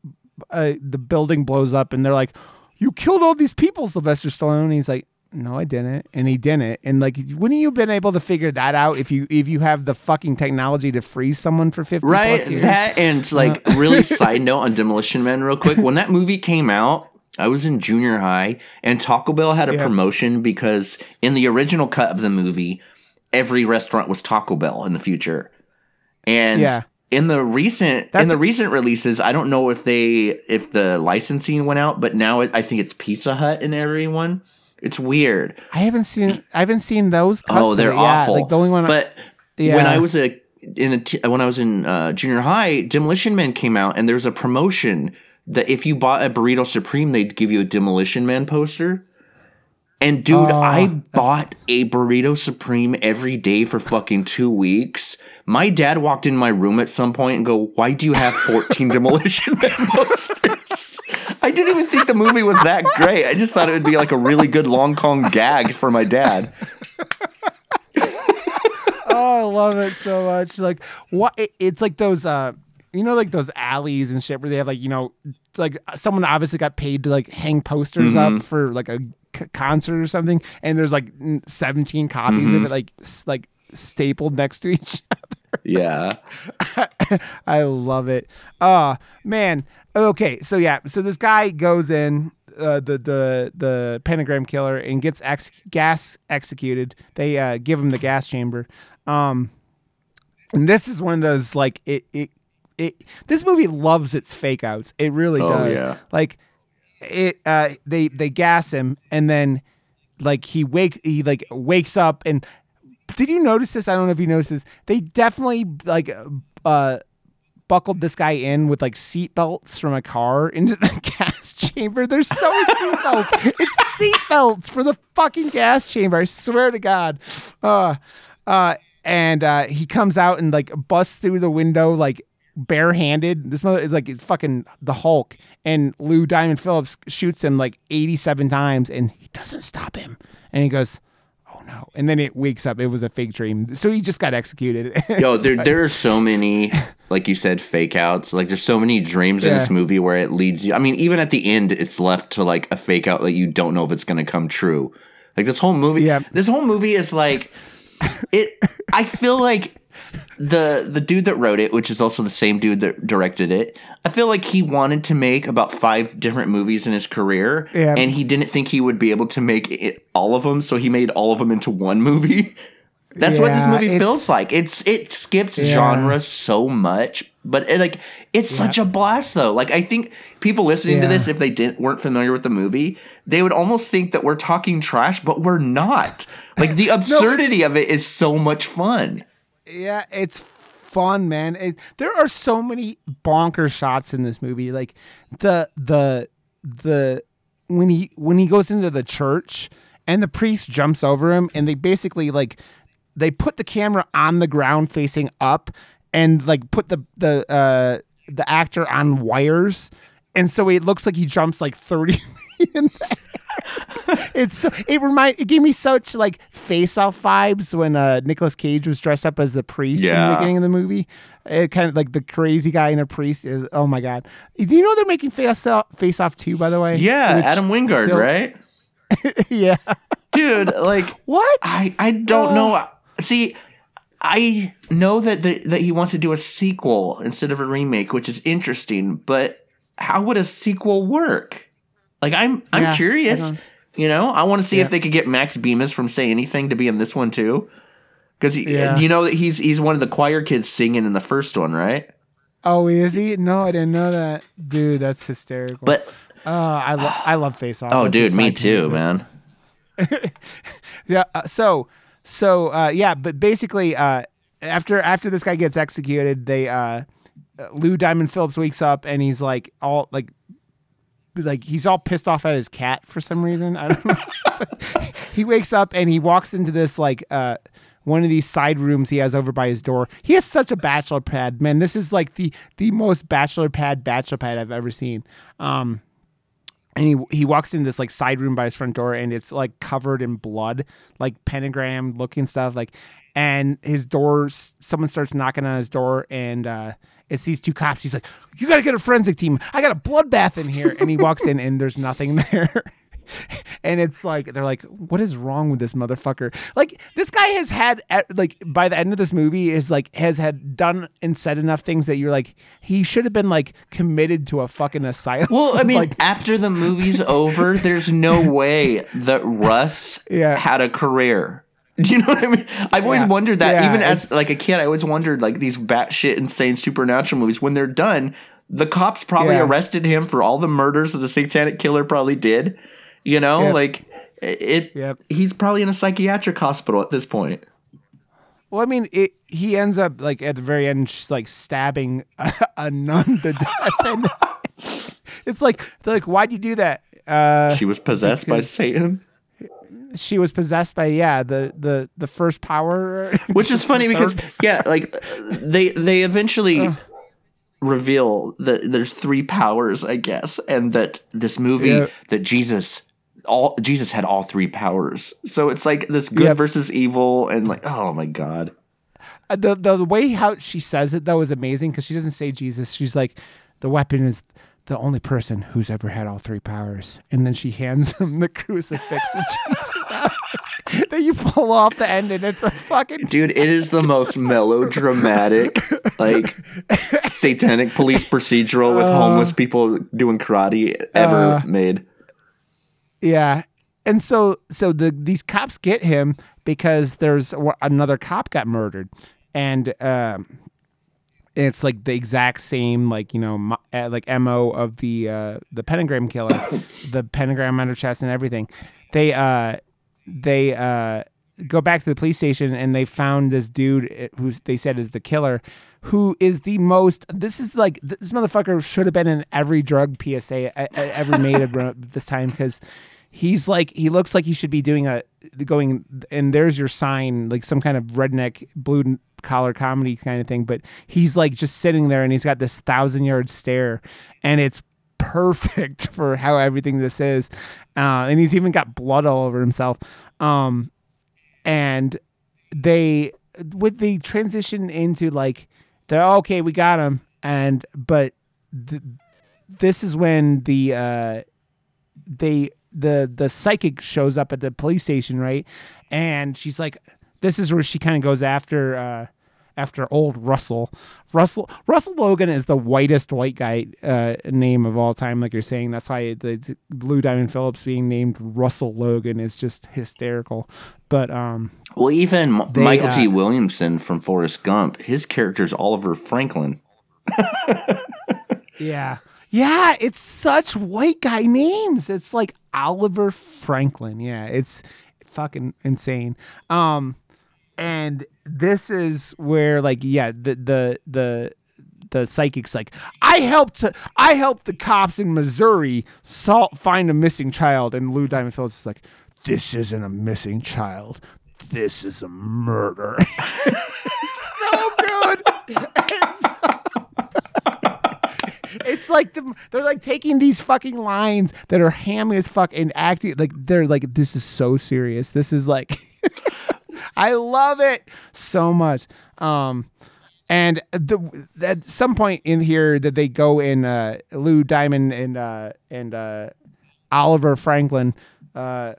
uh, the building blows up, and they're like, "You killed all these people, Sylvester Stallone." And he's like, "No, I didn't," and he didn't. And like, wouldn't you have been able to figure that out if you if you have the fucking technology to freeze someone for fifty right plus years? that and like really side note on Demolition Man real quick when that movie came out I was in junior high and Taco Bell had a Yeah. promotion because in the original cut of the movie every restaurant was Taco Bell in the future and Yeah. in the recent in the a- recent releases I don't know if they if the licensing went out but now it, I think it's Pizza Hut in everyone it's weird I haven't seen I haven't seen those. Cuts Oh, they're awful. Like the only one. But when Yeah. I was a in a t- when I was in uh, junior high, Demolition Man came out, and there's a promotion that if you bought a burrito supreme, they'd give you a Demolition Man poster. And dude, Oh, I bought a burrito supreme every day for fucking two weeks. My dad walked in my room at some point and go, "Why do you have 14 Demolition Man posters?" I didn't even think the movie was that great. I just thought it would be like a really good long Kong gag for my dad. oh, I love it so much. Like what? It, it's like those. uh you know, like those alleys and shit where they have like, you know, like someone obviously got paid to like hang posters Mm-hmm. up for like a c- concert or something, and there's like 17 copies Mm-hmm. of it like like stapled next to each other. Yeah. I love it. Uh man. Okay, so yeah, so this guy goes in uh, the the the pentagram killer and gets ex- gas executed. They uh, give him the gas chamber. Um and this is one of those like it it it this movie loves its fake outs. It really Oh, does. yeah. Like it uh they they gas him and then like he wake he like wakes up and did you notice this? I don't know if you noticed this. They definitely like uh buckled this guy in with like seat belts from a car into the gas chamber. There's so many seat belts. It's seat belts for the fucking gas chamber. I swear to God. Uh uh and uh he comes out and like busts through the window like barehanded. This mother is like fucking the Hulk. And Lou Diamond Phillips shoots him like 87 times and he doesn't stop him. And he goes, Oh no. And then it wakes up. It was a fake dream. So he just got executed. Yo, there there are so many, like you said, fake outs. Like there's so many dreams in this movie where it leads you. I mean, even at the end, it's left to like a fake out that you don't know if it's going to come true. Like this whole movie. Yeah. This whole movie is like it. I feel like the the dude that wrote it, which is also the same dude that directed it, I feel like he wanted to make about five different movies in his career, Yeah. and he didn't think he would be able to make it, all of them, so he made all of them into one movie. That's what this movie feels like. It's it skips Yeah. genres so much, but it, like it's such a blast though. Like I think people listening to this, if they didn't weren't familiar with the movie, they would almost think that we're talking trash, but we're not. Like the absurdity of it is so much fun. Yeah, it's fun, man. It, there are so many bonker shots in this movie. Like the the the when he when he goes into the church and the priest jumps over him and they basically like they put the camera on the ground facing up and like put the the uh the actor on wires and so it looks like he jumps like 30 feet in it's it remind it gave me such like face off vibes when uh Nicolas Cage was dressed up as the priest in the beginning of the movie. It kind of like the crazy guy and a priest. is- oh my god! Do you know they're making face off face off too? By the way, Yeah, Which Adam Wingard, still- right? yeah. Dude, like What? I I don't know. See, I know that the, that he wants to do a sequel instead of a remake, which is interesting. But how would a sequel work? Like I'm I'm Yeah, curious. You know, I want to see Yeah. if they could get Max Bemis from Say Anything to be in this one too. Because Yeah. you know that he's he's one of the choir kids singing in the first one, right? Oh, is he? No, I didn't know that, dude. That's hysterical. But uh, I love I love face off. oh, That's dude, me too, note. man. Yeah. Uh, so so uh, yeah, but basically, uh, after after this guy gets executed, they uh, Lou Diamond Phillips wakes up and he's like all like like he's all pissed off at his cat for some reason. I don't know. he wakes up and he walks into this like uh one of these side rooms he has over by his door. He has such a bachelor pad, man. This is like the the most bachelor pad bachelor pad I've ever seen. Um and he he walks into this like side room by his front door and it's like covered in blood like pentagram looking stuff like and his door someone starts knocking on his door and uh it's these two cops. He's like you gotta get a forensic team. I got a bloodbath in here. And he walks in and there's nothing there. And it's like they're like what is wrong with this motherfucker? Like this guy has had like by the end of this movie is like has had done and said enough things that you're like he should have been like committed to a fucking asylum. Well, I mean, like after the movie's over, there's no way that Russ Yeah. had a career. Do you know what I mean? I've always Yeah. wondered that. Yeah, Even as like a kid, I always wondered like these batshit insane supernatural movies. When they're done, the cops probably Yeah. arrested him for all the murders that the Satanic Killer probably did. You know, Yep. like it. Yep. He's probably in a psychiatric hospital at this point. Well, I mean, it, he ends up like at the very end, just like stabbing a, a nun to death, and it's like, like, why'd you do that? Uh, She was possessed by Satan. She was possessed by yeah, the the the first power, which is funny because yeah like they they eventually reveal that there's three powers i guess and that this movie Yeah. that jesus all jesus had all three powers so it's like this good Yep. versus evil and like oh my god Uh, the the way how she says it though is amazing because she doesn't say Jesus. She's like, the weapon is the only person who's ever had all three powers, and then she hands him the crucifix with Jesus out. then you pull off the end, and it's a fucking dude it is the most melodramatic like satanic police procedural with homeless people doing karate ever Uh, made Yeah. And so so the these cops get him because there's another cop got murdered and um it's like the exact same like you know mo- uh, like mo of the uh the pentagram killer the pentagram on her chest and everything. They uh they uh go back to the police station and they found this dude uh, who they said is the killer who is the most this is like this motherfucker should have been in every drug psa e- e- ever made at this time because he's like he looks like he should be doing a going and there's your sign like some kind of redneck blue collar comedy kind of thing but he's like just sitting there and he's got this thousand yard stare and it's perfect for how everything this is uh, and he's even got blood all over himself um, and they with the transition into like they're okay we got him and but th- this is when the uh they the the psychic shows up at the police station, right? And she's like, this is where she kind of goes after uh, after old Russell. Russell Russell Logan is the whitest white guy uh, name of all time, like you're saying. That's why the, Blue Diamond Phillips being named Russell Logan is just hysterical. But um, Well, even They, Michael T. uh, Williamson from Forrest Gump, his character's Oliver Franklin. Yeah. Yeah, it's such white guy names. It's like Oliver Franklin. Yeah, it's fucking insane. Um and this is where like yeah, the the the the psychic's like I helped I helped the cops in Missouri sol- find a missing child and Lou Diamond Phillips is like this isn't a missing child. This is a murder. so good. It's it's like the, they're like taking these fucking lines that are hammy as fuck and acting like they're like this is so serious. This is like I love it so much. Um and the, at some point in here that they go in uh, Lou Diamond and uh, and uh, Oliver Franklin. Uh,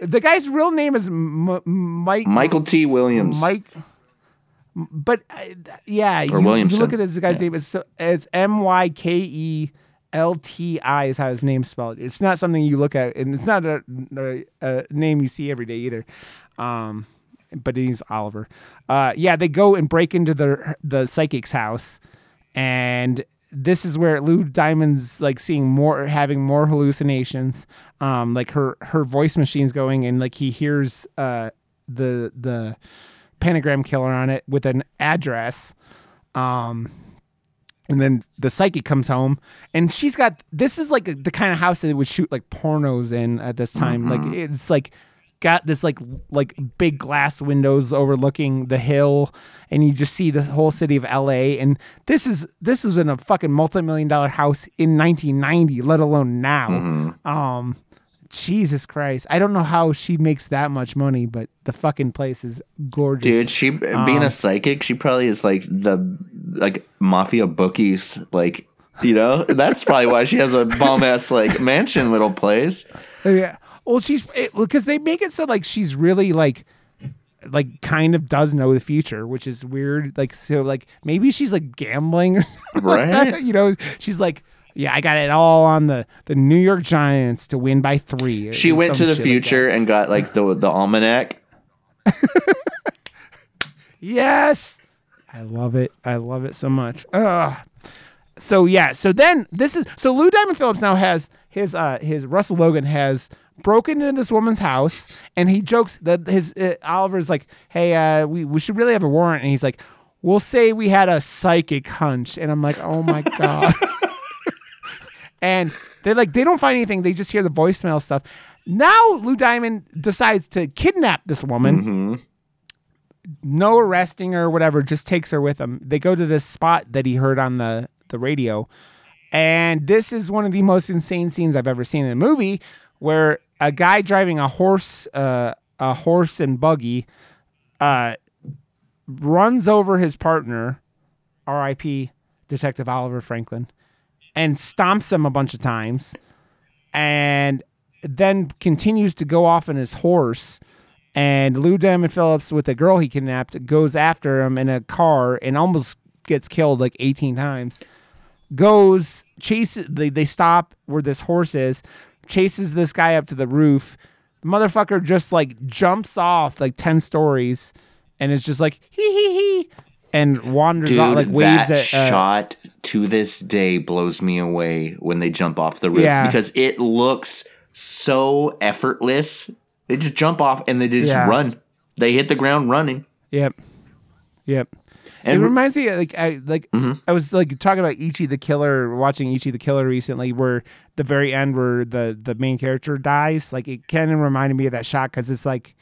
the guy's real name is M- Mike. Michael T. Williams. Mike. But uh, yeah, you, you Williamson. look at this guy's name. It's it's M Y K E L T I is how his name's spelled. It's not something you look at, and it's not a, a, a name you see every day either. Um, but he's Oliver. Uh, yeah, they go and break into the the psychic's house, and this is where Lou Diamond's like seeing more, having more hallucinations. Um, like her her voice machine's going, and like he hears uh the the pentagram killer on it with an address. Um, and then the psychic comes home, and she's got this is like the kind of house that would shoot like pornos in at this time. Like it's like got this like like big glass windows overlooking the hill, and you just see the whole city of L.A. And this is this is in a fucking multi million dollar house in 1990, let alone now. Um, Jesus Christ, I don't know how she makes that much money, but the fucking place is gorgeous. Dude, she Um, being a psychic, she probably is like the like mafia bookies, like you know. That's probably why she has a bomb ass like mansion little place. Yeah. Well, she's because they make it so like she's really like like kind of does know the future, which is weird. Like so like maybe she's like gambling or something. like Right. you know, she's like, yeah, I got it all on the the New York Giants to win by three. She went to the shit like future and got like the the almanac. Yes. I love it. I love it so much. Ugh. So yeah, so then this is so Lou Diamond Phillips now has his uh his Russell Logan has broken into this woman's house and he jokes that his uh, Oliver's like, "Hey, uh we we should really have a warrant." And he's like, "We'll say we had a psychic hunch." And I'm like, "Oh my god." and they like they don't find anything. They just hear the voicemail stuff. Now Lou Diamond decides to kidnap this woman no arresting her or whatever, just takes her with him. They go to this spot that he heard on the, the radio. And this is one of the most insane scenes I've ever seen in a movie where a guy driving a horse, uh, a horse and buggy, uh, runs over his partner, R.I.P. Detective Oliver Franklin, and stomps him a bunch of times, and then continues to go off on his horse and Lou Diamond Phillips with a girl he kidnapped goes after him in a car and almost gets killed like 18 times. Goes chases they, they stop where this horse is, chases this guy up to the roof. The motherfucker just like jumps off like 10 stories and it's just like hee hee hee and wanders Dude, off like waves that at uh, shot to this day blows me away when they jump off the roof Yeah. because it looks so effortless. They just jump off and they just Yeah. run. They hit the ground running. Yep. Yep. And- it reminds me like I like Mm-hmm. I was like talking about Ichi the Killer, watching Ichi the Killer recently, where the very end where the the main character dies, like it kind of reminded me of that shot because it's like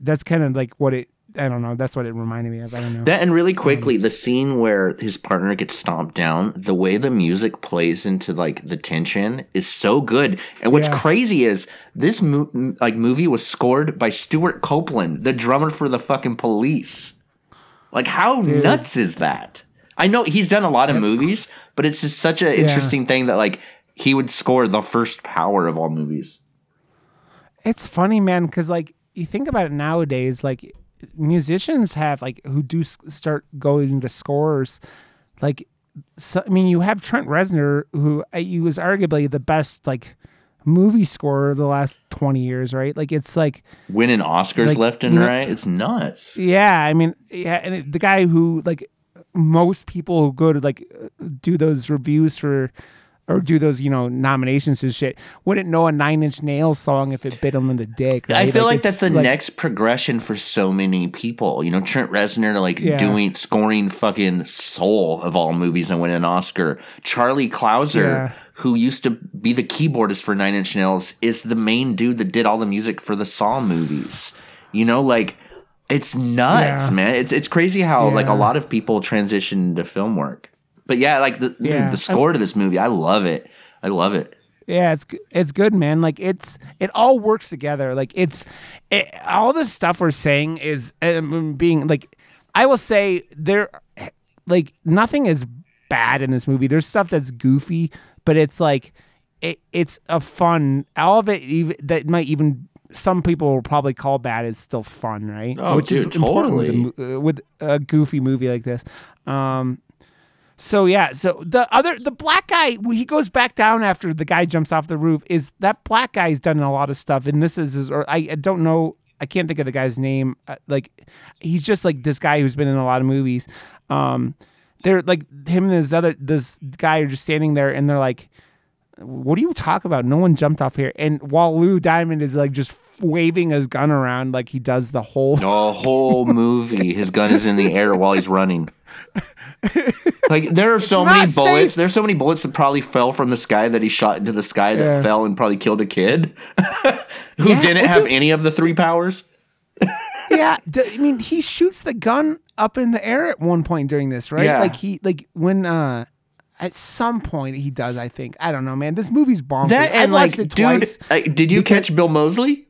that's kind of like what it. I don't know. That's what it reminded me of. I don't know. That and really quickly, the scene where his partner gets stomped down, the way the music plays into like the tension is so good. And what's Yeah. crazy is this mo- like movie was scored by Stewart Copeland, the drummer for the fucking Police. Like how nuts is that? I know he's done a lot of movies, but it's just such an interesting thing that like he would score the first Power of all movies. It's funny, man, because like you think about it nowadays, like musicians have like who do s- start going into scores, like so, I mean, you have Trent Reznor, who uh, he was arguably the best like movie score the last twenty years, right? Like it's like Winning Oscars Like, left and you know- right. It's nuts. yeah, I mean, yeah, and it, the guy who like most people who go to like do those reviews for or do those you know nominations and shit wouldn't know a Nine Inch Nails song if it bit them in the dick. I feel like, it's that's the next progression for so many people. You know, Trent Reznor like Yeah. doing scoring fucking Soul of all movies and winning an Oscar. Charlie Clouser, Yeah. Who used to be the keyboardist for Nine Inch Nails, is the main dude that did all the music for the Saw movies. You know, like it's nuts, Yeah. man. It's it's crazy how like a lot of people transition to film work. But yeah, like the dude, the score to this movie, I love it. I love it. Yeah, it's it's good, man. Like it's it all works together. Like it's it, all the stuff we're saying is um, being like I will say there like nothing is bad in this movie. There's stuff that's goofy, but it's like it, it's a fun. All of it even that might even some people will probably call bad is still fun, right? Oh, dude, important with, a totally. uh, with a goofy movie like this. Um, so yeah, so the other the black guy he goes back down after the guy jumps off the roof is that black guy's done a lot of stuff and this is his or I, I don't know I can't think of the guy's name uh, like he's just like this guy who's been in a lot of movies. Um they're like him and this other this guy are just standing there and they're like what do you talk about? No one jumped off here. And while Lou Diamond is like just waving his gun around like he does the whole The whole movie, his gun is in the air while he's running. Like there are so many bullets. safe. There's so many bullets that probably fell from the sky that he shot into the sky that Yeah. fell and probably killed a kid who Yeah, didn't have any of the three powers. yeah, I mean, he shoots the gun up in the air at one point during this, right? Yeah. Like he, like when, uh at some point he does. I think I don't know, man. This movie's bonkers. That and like, it dude, twice. uh, did you catch Bill Moseley,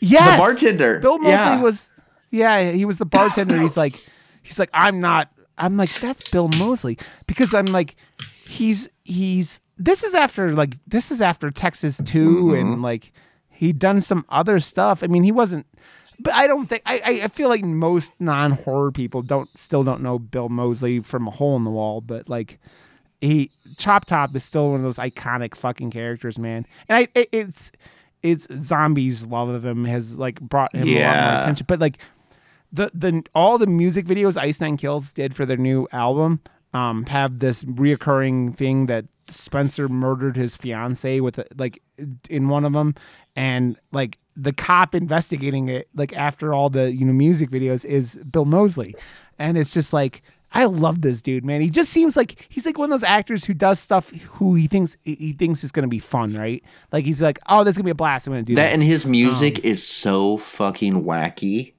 Yes, the bartender? Bill Moseley Yeah. was, yeah, he was the bartender. he's like, he's like, I'm not. I'm like, that's Bill Moseley because I'm like, he's he's. This is after like this is after Texas 2 Mm-hmm. and like he'd done some other stuff. I mean, he wasn't. But I don't think I, I- feel like most non horror people don't still don't know Bill Moseley from a hole in the wall, but like he Chop Top is still one of those iconic fucking characters, man. And I it, it's it's zombies love of him has like brought him a lot more attention. But like the the all the music videos Ice Nine Kills did for their new album um have this reoccurring thing that Spencer murdered his fiance with a, like in one of them and like the cop investigating it like after all the you know music videos is Bill Moseley and it's just like I love this dude man he just seems like he's like one of those actors who does stuff who he thinks he thinks is going to be fun right like he's like oh this is going to be a blast I'm going to do That this and his um, music is so fucking wacky.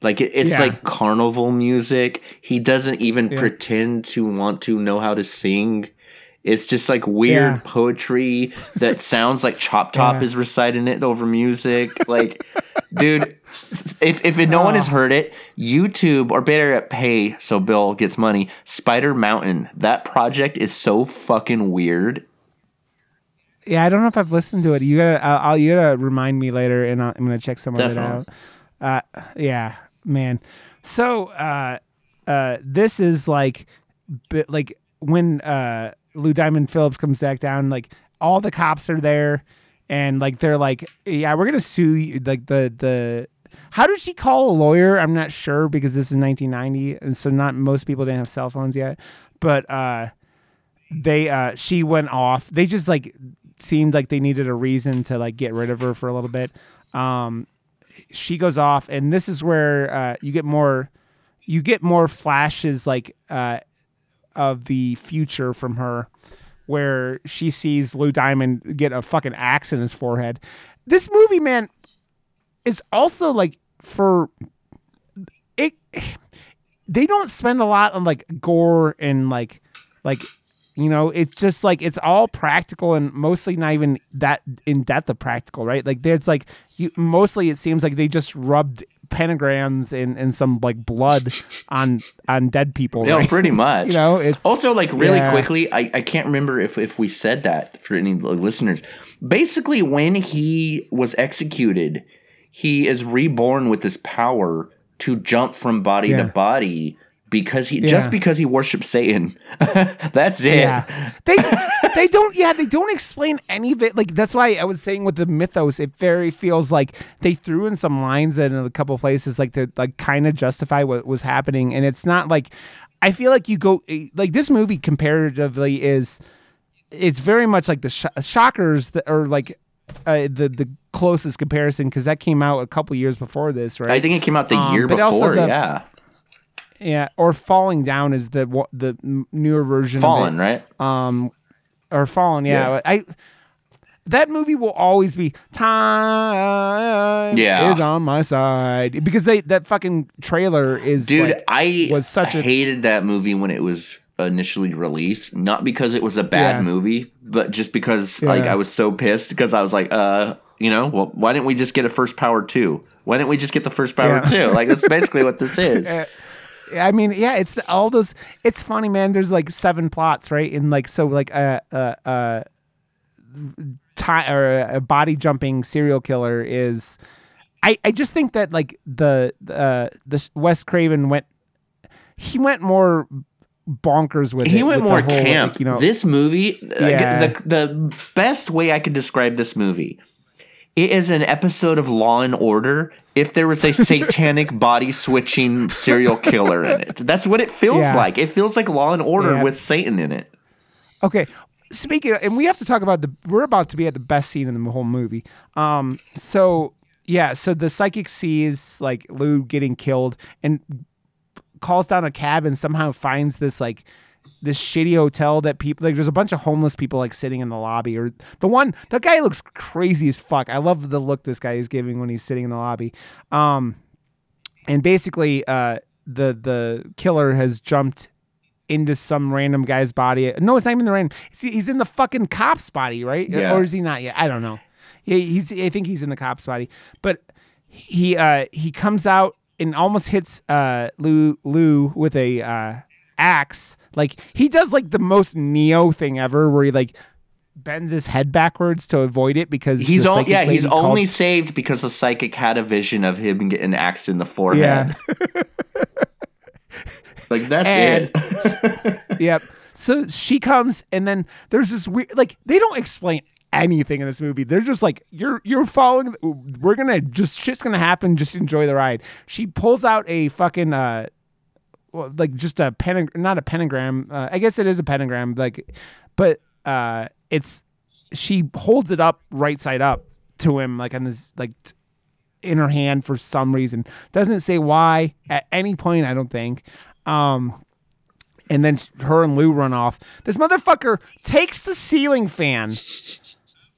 Like it, it's Yeah. like carnival music. He doesn't even pretend to want to know how to sing. It's just like weird Yeah. poetry that sounds like Chop Top Yeah. is reciting it over music. Like, dude, if if no one has heard it, YouTube or better at pay so Bill gets money. Spider Mountain. That project is so fucking weird. Yeah, I don't know if I've listened to it. You gotta, I'll, I'll you gotta remind me later, and I'll, I'm gonna check some of it out. Uh, yeah, man. So, uh, uh, this is like, like when uh, Lou Diamond Phillips comes back down, like all the cops are there, and like they're like, yeah, we're gonna sue you. Like the the. How did she call a lawyer? I'm not sure because this is 1990, and so not most people didn't have cell phones yet. But uh, they uh she went off they just like seemed like they needed a reason to like get rid of her for a little bit um she goes off and this is where uh you get more you get more flashes like uh of the future from her where she sees Lou Diamond get a fucking axe in his forehead. This movie man is also like for it they don't spend a lot on like gore and like like you know it's just like it's all practical and mostly not even that in depth of practical right? Like there's like you mostly it seems like they just rubbed pentagrams and, and some like blood on on dead people. Yeah, right? pretty much. you know, it's Also, like really Yeah. quickly, I, I can't remember if, if we said that for any uh, listeners. Basically, when he was executed, he is reborn with this power to jump from body to body because he Yeah. just because he worships Satan. That's it. Yeah, they they don't. Yeah, they don't explain any of it. Like that's why I was saying with the mythos, it very feels like they threw in some lines in a couple places, like to like kind of justify what was happening, and it's not like I feel like you go like this movie comparatively is it's very much like the sh- shockers that are like uh, the the closest comparison because that came out a couple years before this, right? I think it came out the Um, year before. the- yeah, yeah, or falling down is the the newer version. Fallen, right? um or fallen yeah, Yeah. i that movie will always be time Yeah. is on my side because they that fucking trailer is Dude, like, I was such a- hated that movie when it was initially released. Not because it was a bad Yeah. movie, but just because like I was so pissed because I was like, uh, you know, well, why didn't we just get a first power two? Why didn't we just get the first power Yeah. two? Like that's basically what this is. I mean, yeah, it's the, all those. It's funny, man. There's like seven plots, right? And like, so like a uh, uh, tie or a body jumping serial killer is. I I just think that like the uh the Wes Craven went. He went more bonkers with it. He went with more whole, camp. like, you know, this movie, Yeah. the the best way I could describe this movie, it is an episode of Law and Order. If there was a satanic body switching serial killer in it, that's what it feels Yeah. like. It feels like Law and Order Yeah. with Satan in it. Okay. Speaking of, and we have to talk about the we're about to be at the best scene in the whole movie. Um so yeah, so the psychic sees like Lou getting killed and calls down a cab and somehow finds this like this shitty hotel that people like there's a bunch of homeless people like sitting in the lobby or the one the guy looks crazy as fuck. I love the look this guy is giving when he's sitting in the lobby. Um and basically uh the the killer has jumped into some random guy's body. No, it's not even the random. He's, he's in the fucking cop's body, right? Yeah. Or is he not yet? I don't know. Yeah, he's. I think he's in the cop's body, but he uh he comes out and almost hits uh Lou Lou with a uh axe. Like he does like the most Neo thing ever, where he like bends his head backwards to avoid it because He's yeah, he's called- only saved because the psychic had a vision of him getting axed in the forehead. yeah. Like that's And- it. yep. So she comes, and then there's this weird, like they don't explain anything in this movie. They're just like, you're you're following. We're gonna just shit's gonna happen. Just enjoy the ride. She pulls out a fucking uh, well, like just a pen, not a pentagram. Uh, I guess it is a pentagram. Like, but uh, it's she holds it up right side up to him, like on this like. T- in her hand for some reason doesn't say why at any point i don't think um and then her and Lou run off. This motherfucker takes the ceiling fan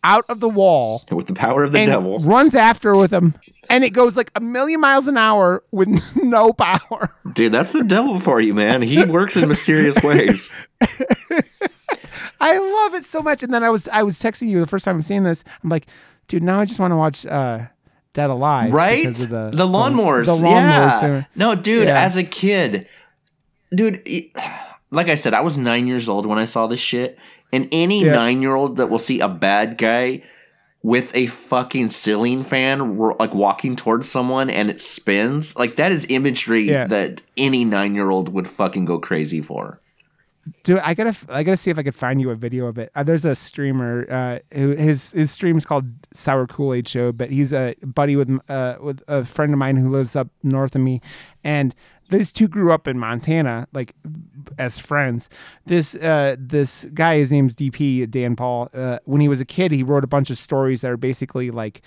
out of the wall With the power of the and devil. runs after with him, and it goes like a million miles an hour with no power. Dude, that's the devil for you, man. He works in mysterious ways. I love it so much. And then I was I was texting you the first time I'm seeing this. I'm like, dude, now I just want to watch uh, Dead Alive, Right? because of The, the lawnmowers. The, lawnmowers. yeah. No, dude, Yeah. as a kid, dude, it- like I said, I was nine years old when I saw this shit. And any Yeah. nine year old that will see a bad guy with a fucking ceiling fan, like walking towards someone and it spins, like that is imagery Yeah. that any nine year old would fucking go crazy for. Dude, I gotta, I gotta see if I could find you a video of it. Uh, there's a streamer, uh, who his his stream is called Sour Kool Aid Show, but he's a buddy with uh with a friend of mine who lives up north of me, and these two grew up in Montana, like as friends. This uh this guy, his name's DP Dan Paul. Uh, when he was a kid, he wrote a bunch of stories that are basically like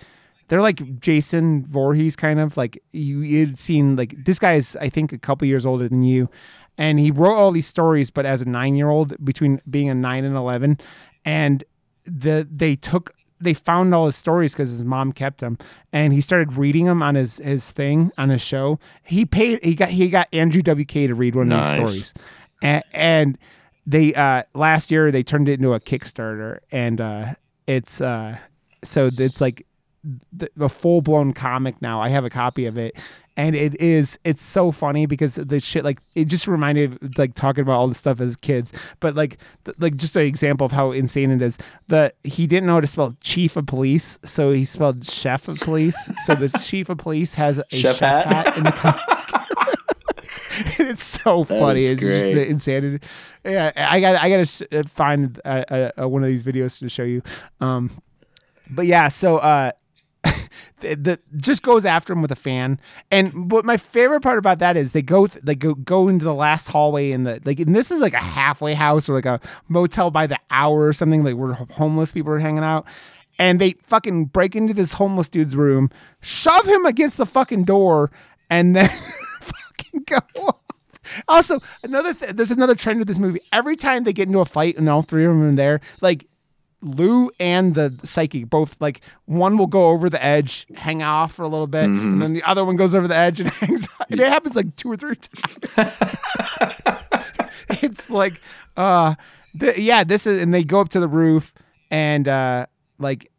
they're like Jason Voorhees kind of like you you'd seen like this guy is I think a couple years older than you and he wrote all these stories but as a 9-year-old between being a 9 and 11 and the they took they found all his stories because his mom kept them and he started reading them on his his thing on his show he paid he got he got Andrew WK to read one of Nice. these stories and, and they uh last year they turned it into a Kickstarter and uh it's uh so it's like the, a full blown comic now. I have a copy of it, and it is it's so funny because the shit like it just reminded like talking about all the stuff as kids, but like th- like just an example of how insane it is. The he didn't know how to spell chief of police, so he spelled chef of police. so the chief of police has a Chef chef, hat? hat. in the comic. it's so funny. is It's just great. the insanity. Yeah, I got I got to sh- uh, find uh, uh, one of these videos to show you. Um, but yeah, so uh, the just goes after him with a fan. And what my favorite part about that is they go th- they go go into the last hallway in the like and this is like a halfway house or like a motel by the hour or something like where homeless people are hanging out. And they fucking break into this homeless dude's room, shove him against the fucking door, and then fucking go. Also, another th- there's another trend with this movie. Every time they get into a fight and all three of them are there, like Lou and the psychic both like one will go over the edge, hang off for a little bit, and then the other one goes over the edge and hangs. Off. And it happens like two or three times. it's like, uh, yeah, this is, and they go up to the roof and uh, like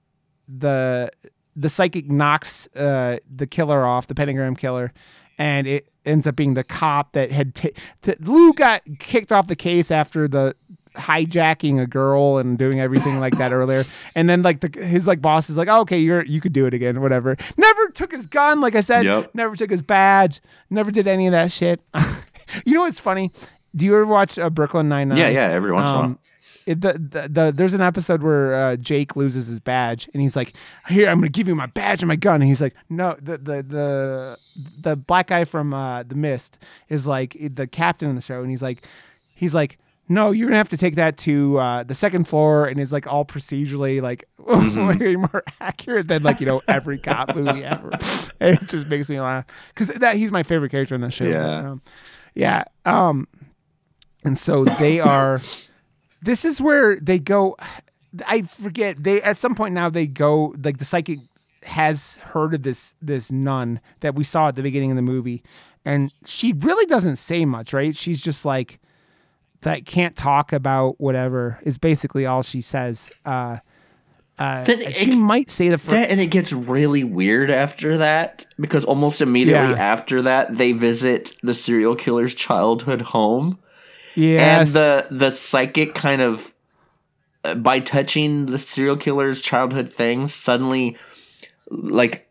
the the psychic knocks uh the killer off, the pentagram killer, and it ends up being the cop that had ta- that Lou got kicked off the case after the hijacking a girl and doing everything like that earlier and then like the his like boss is like oh, okay you're you could do it again whatever never took his gun like i said Yep. never took his badge never did any of that shit you know what's funny do you ever watch uh, brooklyn nine-nine Yeah, yeah. Every once in a while. um, it, the, the, the there's an episode where uh, Jake loses his badge and he's like, "Here, I'm gonna give you my badge and my gun." And he's like, "No." The the the the black guy from uh, the Mist is like the captain of the show, and he's like, he's like, "No, you're gonna have to take that to uh, the second floor," and it's like all procedurally like way more accurate than like you know every cop movie ever. It just makes me laugh because that he's my favorite character in the show. Yeah. um, yeah. Um, and so they are this is where they go i forget they at some point now they go like the psychic has heard of this this nun that we saw at the beginning of the movie and she really doesn't say much right she's just like that can't talk about whatever is basically all she says uh uh, Then she might say the first That and it gets really weird after that because almost immediately Yeah. after that they visit the serial killer's childhood home yes. and the the psychic kind of uh, by touching the serial killer's childhood things suddenly like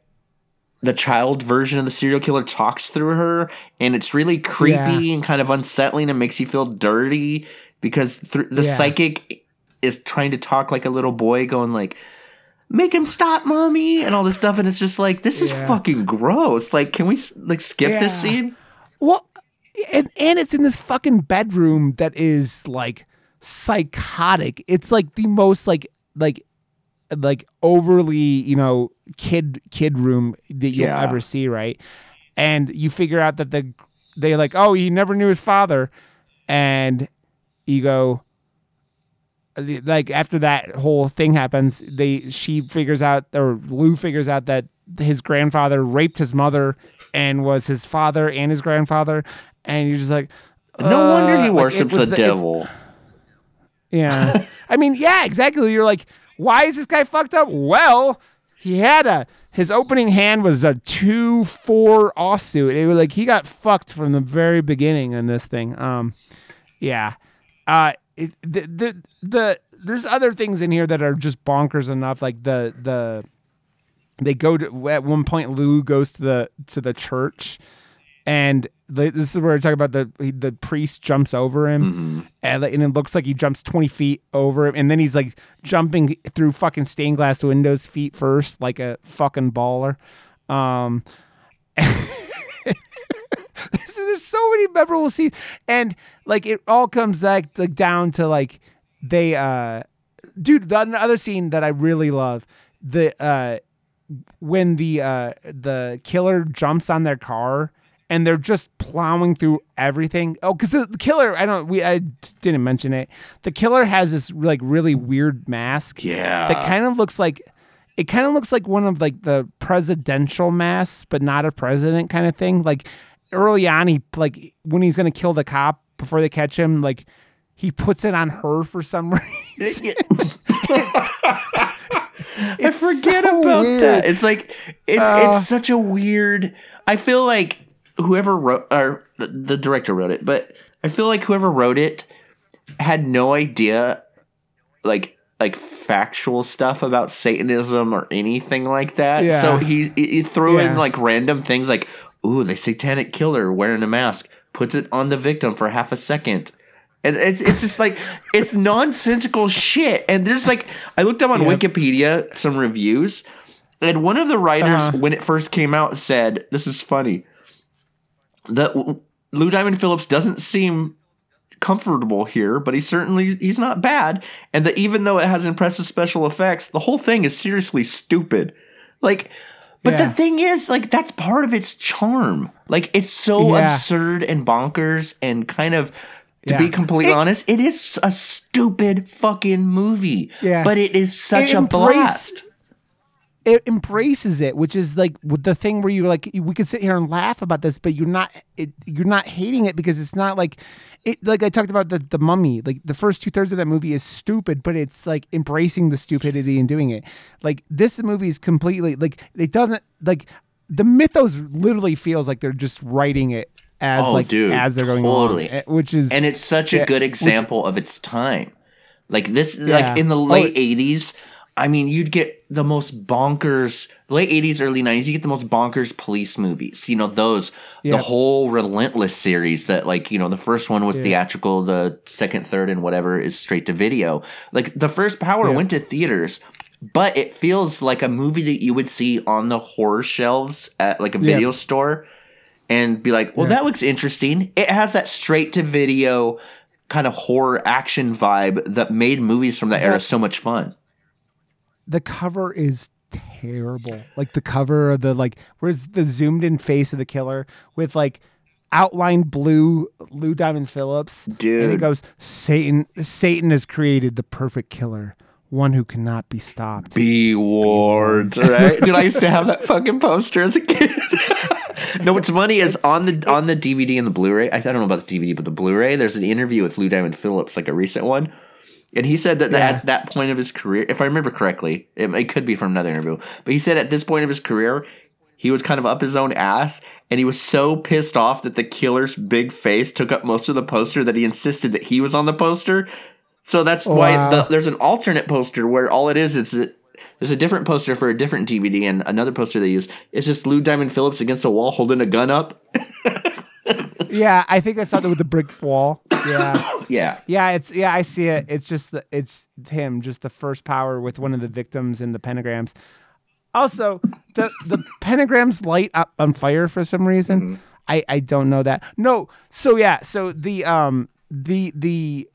the child version of the serial killer talks through her and it's really creepy Yeah. and kind of unsettling and makes you feel dirty because th- the Yeah. psychic is trying to talk like a little boy going like make him stop mommy and all this stuff and it's just like this is Yeah. fucking gross like can we like skip this scene Well, and and it's in this fucking bedroom that is like psychotic. It's like the most like like like overly you know kid kid room that you'll Yeah. ever see, right? And you figure out that the they like oh he never knew his father, and you go like after that whole thing happens, they she figures out or Lou figures out that his grandfather raped his mother and was his father and his grandfather, and you're just like, no wonder uh, he worships was the it's- devil Yeah, I mean, yeah, exactly. You're like, why is this guy fucked up? Well, he had a his opening hand was a two four offsuit. It was like he got fucked from the very beginning in this thing. Um, yeah. Uh, it, the, the the there's other things in here that are just bonkers enough. Like the the they go to at one point Lou goes to the to the church, and the, this is where I talk about the the priest jumps over him, and, like- and it looks like he jumps twenty feet over him, and then he's like jumping through fucking stained glass windows feet first, like a fucking baller. Um, so there's so many memorable scenes, and like it all comes back like down to like they uh, dude. The other scene that I really love the uh when the uh the killer jumps on their car and they're just plowing through everything. Oh, because the killer, I don't, we, I didn't mention it. The killer has this like really weird mask Yeah. that kind of looks like, it kind of looks like one of like the presidential masks, but not a president kind of thing. Like early on, he like when he's gonna kill the cop before they catch him, like he puts it on her for some reason. I forget so about weird. that. It's like it's Uh, it's such a weird I feel like whoever wrote or the director wrote it, but I feel like whoever wrote it had no idea like like factual stuff about Satanism or anything like that. Yeah. So he, he threw in like random things like, ooh, the satanic killer wearing a mask, puts it on the victim for half a second. And it's it's just like it's nonsensical shit. And there's like I looked up on Yep. Wikipedia some reviews, and one of the writers Uh-huh. when it first came out said, "This is funny." That Lou Diamond Phillips doesn't seem comfortable here, but he certainly he's not bad. And that even though it has impressive special effects, the whole thing is seriously stupid. Like, but Yeah. the thing is, like, that's part of its charm. Like, it's so Yeah. absurd and bonkers and kind of. To Yeah. be completely It- honest, it is a stupid fucking movie. Yeah. But it is such It a embraced- blast. It embraces it, which is like the thing where you're like we could sit here and laugh about this, but you're not it, you're not hating it because it's not like it like I talked about the the mummy. Like the first two thirds of that movie is stupid, but it's like embracing the stupidity and doing it. Like this movie is completely like it doesn't like the mythos literally feels like they're just writing it as Oh, like dude, as they're going totally. along, eh, which is and it's such a Yeah, good which- example of its time. Like this, Yeah. like in the Oh, late it- '80s. I mean, you'd get the most bonkers late '80s, early '90s. You get the most bonkers police movies. You know those, Yeah. the whole Relentless series. That like you know the first one was theatrical, the second, third, and whatever is straight to video. Like the first Power Yeah. went to theaters. But it feels like a movie that you would see on the horror shelves at like a Yeah. video store and be like, well, that looks interesting. It has that straight to video kind of horror action vibe that made movies from that era so much fun. The cover is terrible. Like the cover of the like where's the zoomed in face of the killer with like outlined blue Lou Diamond Phillips. Dude. And it goes, Satan Satan has created the perfect killer, one who cannot be stopped. Be warned, right? Dude, I used to have that fucking poster as a kid. no, what's funny is on the on the DVD and the Blu-ray. I don't know about the DVD, but the Blu-ray. There's an interview with Lou Diamond Phillips, like a recent one, and he said that Yeah. at that point of his career, if I remember correctly, it, it could be from another interview, but he said at this point of his career, he was kind of up his own ass, and he was so pissed off that the killer's big face took up most of the poster that he insisted that he was on the poster. So that's why the, there's an alternate poster where all it is it's a, there's a different poster for a different DVD and another poster they use. It's just Lou Diamond Phillips against a wall holding a gun up. Yeah, I think I saw that with the brick wall. Yeah. Yeah. Yeah, it's yeah, I see it. It's just the it's him, just the first power with one of the victims in the pentagrams. Also, the the pentagrams light up on fire for some reason. I I don't know that. No, so yeah, so the um the the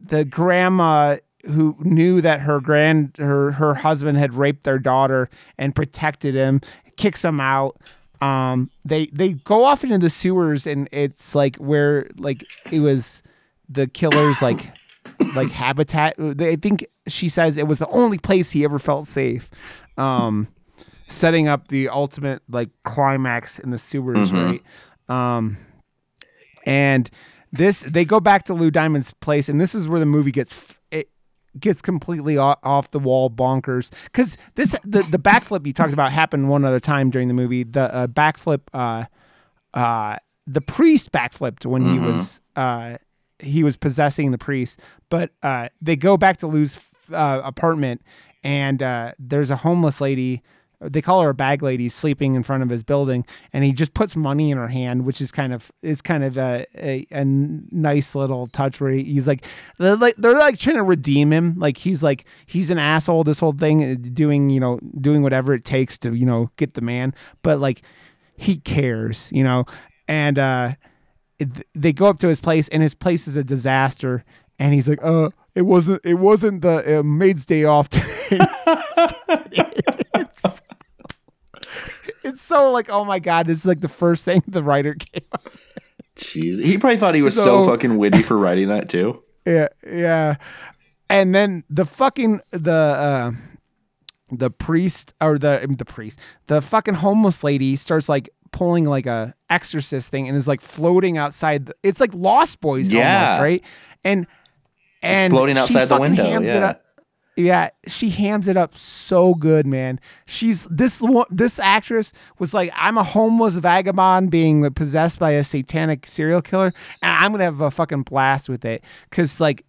the grandma who knew that her grand her her husband had raped their daughter and protected him kicks him out um they they go off into the sewers and it's like where like it was the killer's like like habitat. They I think she says it was the only place he ever felt safe um setting up the ultimate like climax in the sewers right? Um and this they go back to Lou Diamond's place, and this is where the movie gets gets completely off, the wall bonkers. Because this the the backflip you talked about happened one other time during the movie. The uh, backflip, uh, uh, the priest backflipped when he was uh he was possessing the priest, but uh they go back to Lou's uh, apartment, and uh, there's a homeless lady they call her a bag lady sleeping in front of his building and he just puts money in her hand which is kind of is kind of a, a, a nice little touch where he- he's like they're like they're like trying to redeem him. Like he's like he's an asshole this whole thing uh, doing you know doing whatever it takes to you know get the man. But like he cares you know? And uh it, they go up to his place and his place is a disaster. And he's like uh it wasn't it wasn't the uh, maid's day off today it's, it's so like oh my god this is like the first thing the writer came up Jeez. He probably thought he was so, So- fucking witty for writing that too. yeah yeah and then the fucking the uh the priest or the the priest the fucking homeless lady starts like pulling like a exorcist thing and is like floating outside the, it's like lost boys Yeah. almost right and and floating outside the window, yeah. Yeah, she hams it up so good, man. She's this this actress was like, I'm a homeless vagabond being possessed by a satanic serial killer, and I'm gonna have a fucking blast with it. Cause like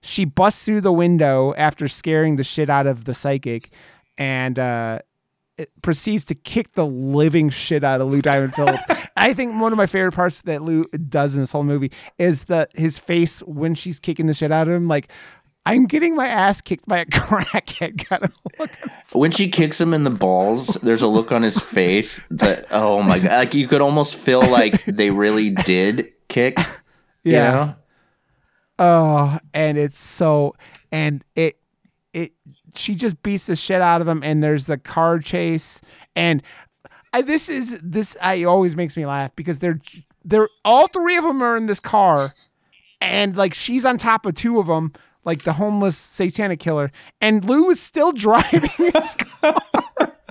she busts through the window after scaring the shit out of the psychic, and uh, it proceeds to kick the living shit out of Lou Diamond Phillips. I think one of my favorite parts that Lou does in this whole movie is the his face when she's kicking the shit out of him, like. I'm getting my ass kicked by a crackhead kind of look. When she kicks him in the balls, there's a look on his face that oh my god, like you could almost feel like they really did kick. you Yeah. know? Oh, and it's so and it it she just beats the shit out of him and there's the car chase and I, this is this I always makes me laugh because they're they're all three of them are in this car and like she's on top of two of them like the homeless satanic killer and Lou is still driving his car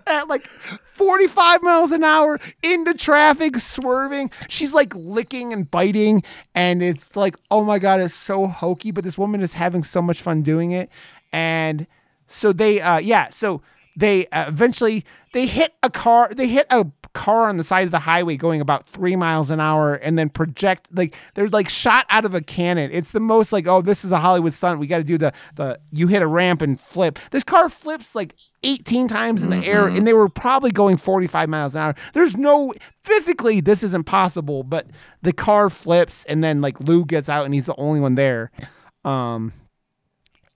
at like 45 miles an hour into traffic, swerving. She's like licking and biting. And it's like, oh my God, it's so hokey. But this woman is having so much fun doing it. And so they, uh, yeah, so they uh, eventually they hit a car they hit a car on the side of the highway going about three miles an hour and then project like they're like shot out of a cannon. It's the most like oh this is a hollywood stunt. We got to do the the you hit a ramp and flip. This car flips like 18 times in the air and they were probably going 45 miles an hour. There's no physically this is impossible but the car flips and then like lou gets out and he's the only one there. Um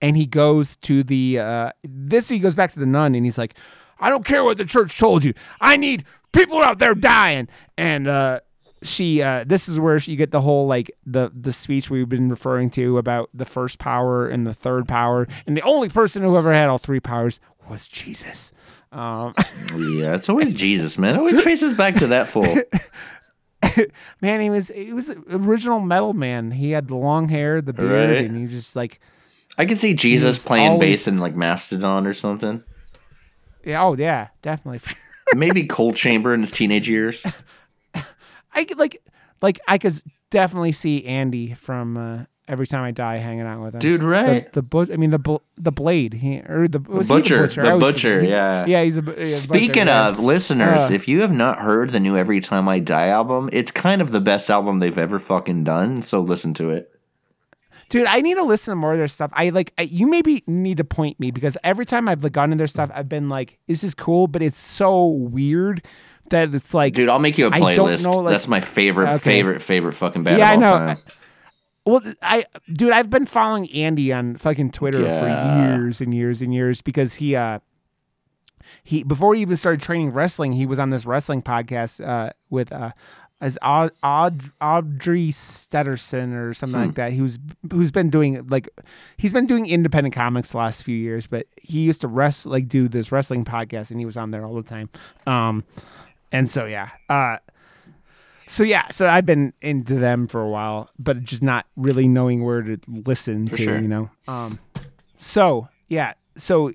and he goes to the uh this he goes back to the nun and he's like i don't care what the church told you i need people out there dying and uh she uh this is where you get the whole like the the speech we've been referring to about the first power and the third power and the only person who ever had all three powers was jesus um Yeah, it's always Jesus, man. It always traces back to that fool. man he was he was the original metal man he had the long hair the beard Right. and he was just like I could see Jesus playing always- bass in like Mastodon or something. Yeah oh yeah definitely Maybe Coal Chamber in his teenage years. I could like like I could definitely see Andy from uh, Every Time I Die hanging out with him. Dude, right? The, the butch. I mean the bl- the blade. He or the, was he butcher, butcher. the butcher. Yeah. Yeah, he's a. yeah, butcher, Speaking yeah. of listeners, Uh. if you have not heard the new Every Time I Die album, it's kind of the best album they've ever fucking done. So listen to it. Dude, I need to listen to more of their stuff. I like I, you maybe need to point me because every time I've like, gone to their stuff, I've been like, this is cool, but it's so weird that it's like, Dude, I'll make you a playlist. know, like- That's my favorite, Okay. favorite, favorite fucking band Yeah, of I know. time. Well, I dude, I've been following Andy on fucking Twitter Yeah. for years and years and years because he uh he before he even started training wrestling, he was on this wrestling podcast uh with uh as Aud- Aud- Audrey Stedderson or something like that. Was who's been doing like he's been doing independent comics the last few years, but he used to rest like do this wrestling podcast and he was on there all the time. Um and so yeah. Uh so yeah, so I've been into them for a while, but just not really knowing where to listen to, sure. you know. Um, so yeah, so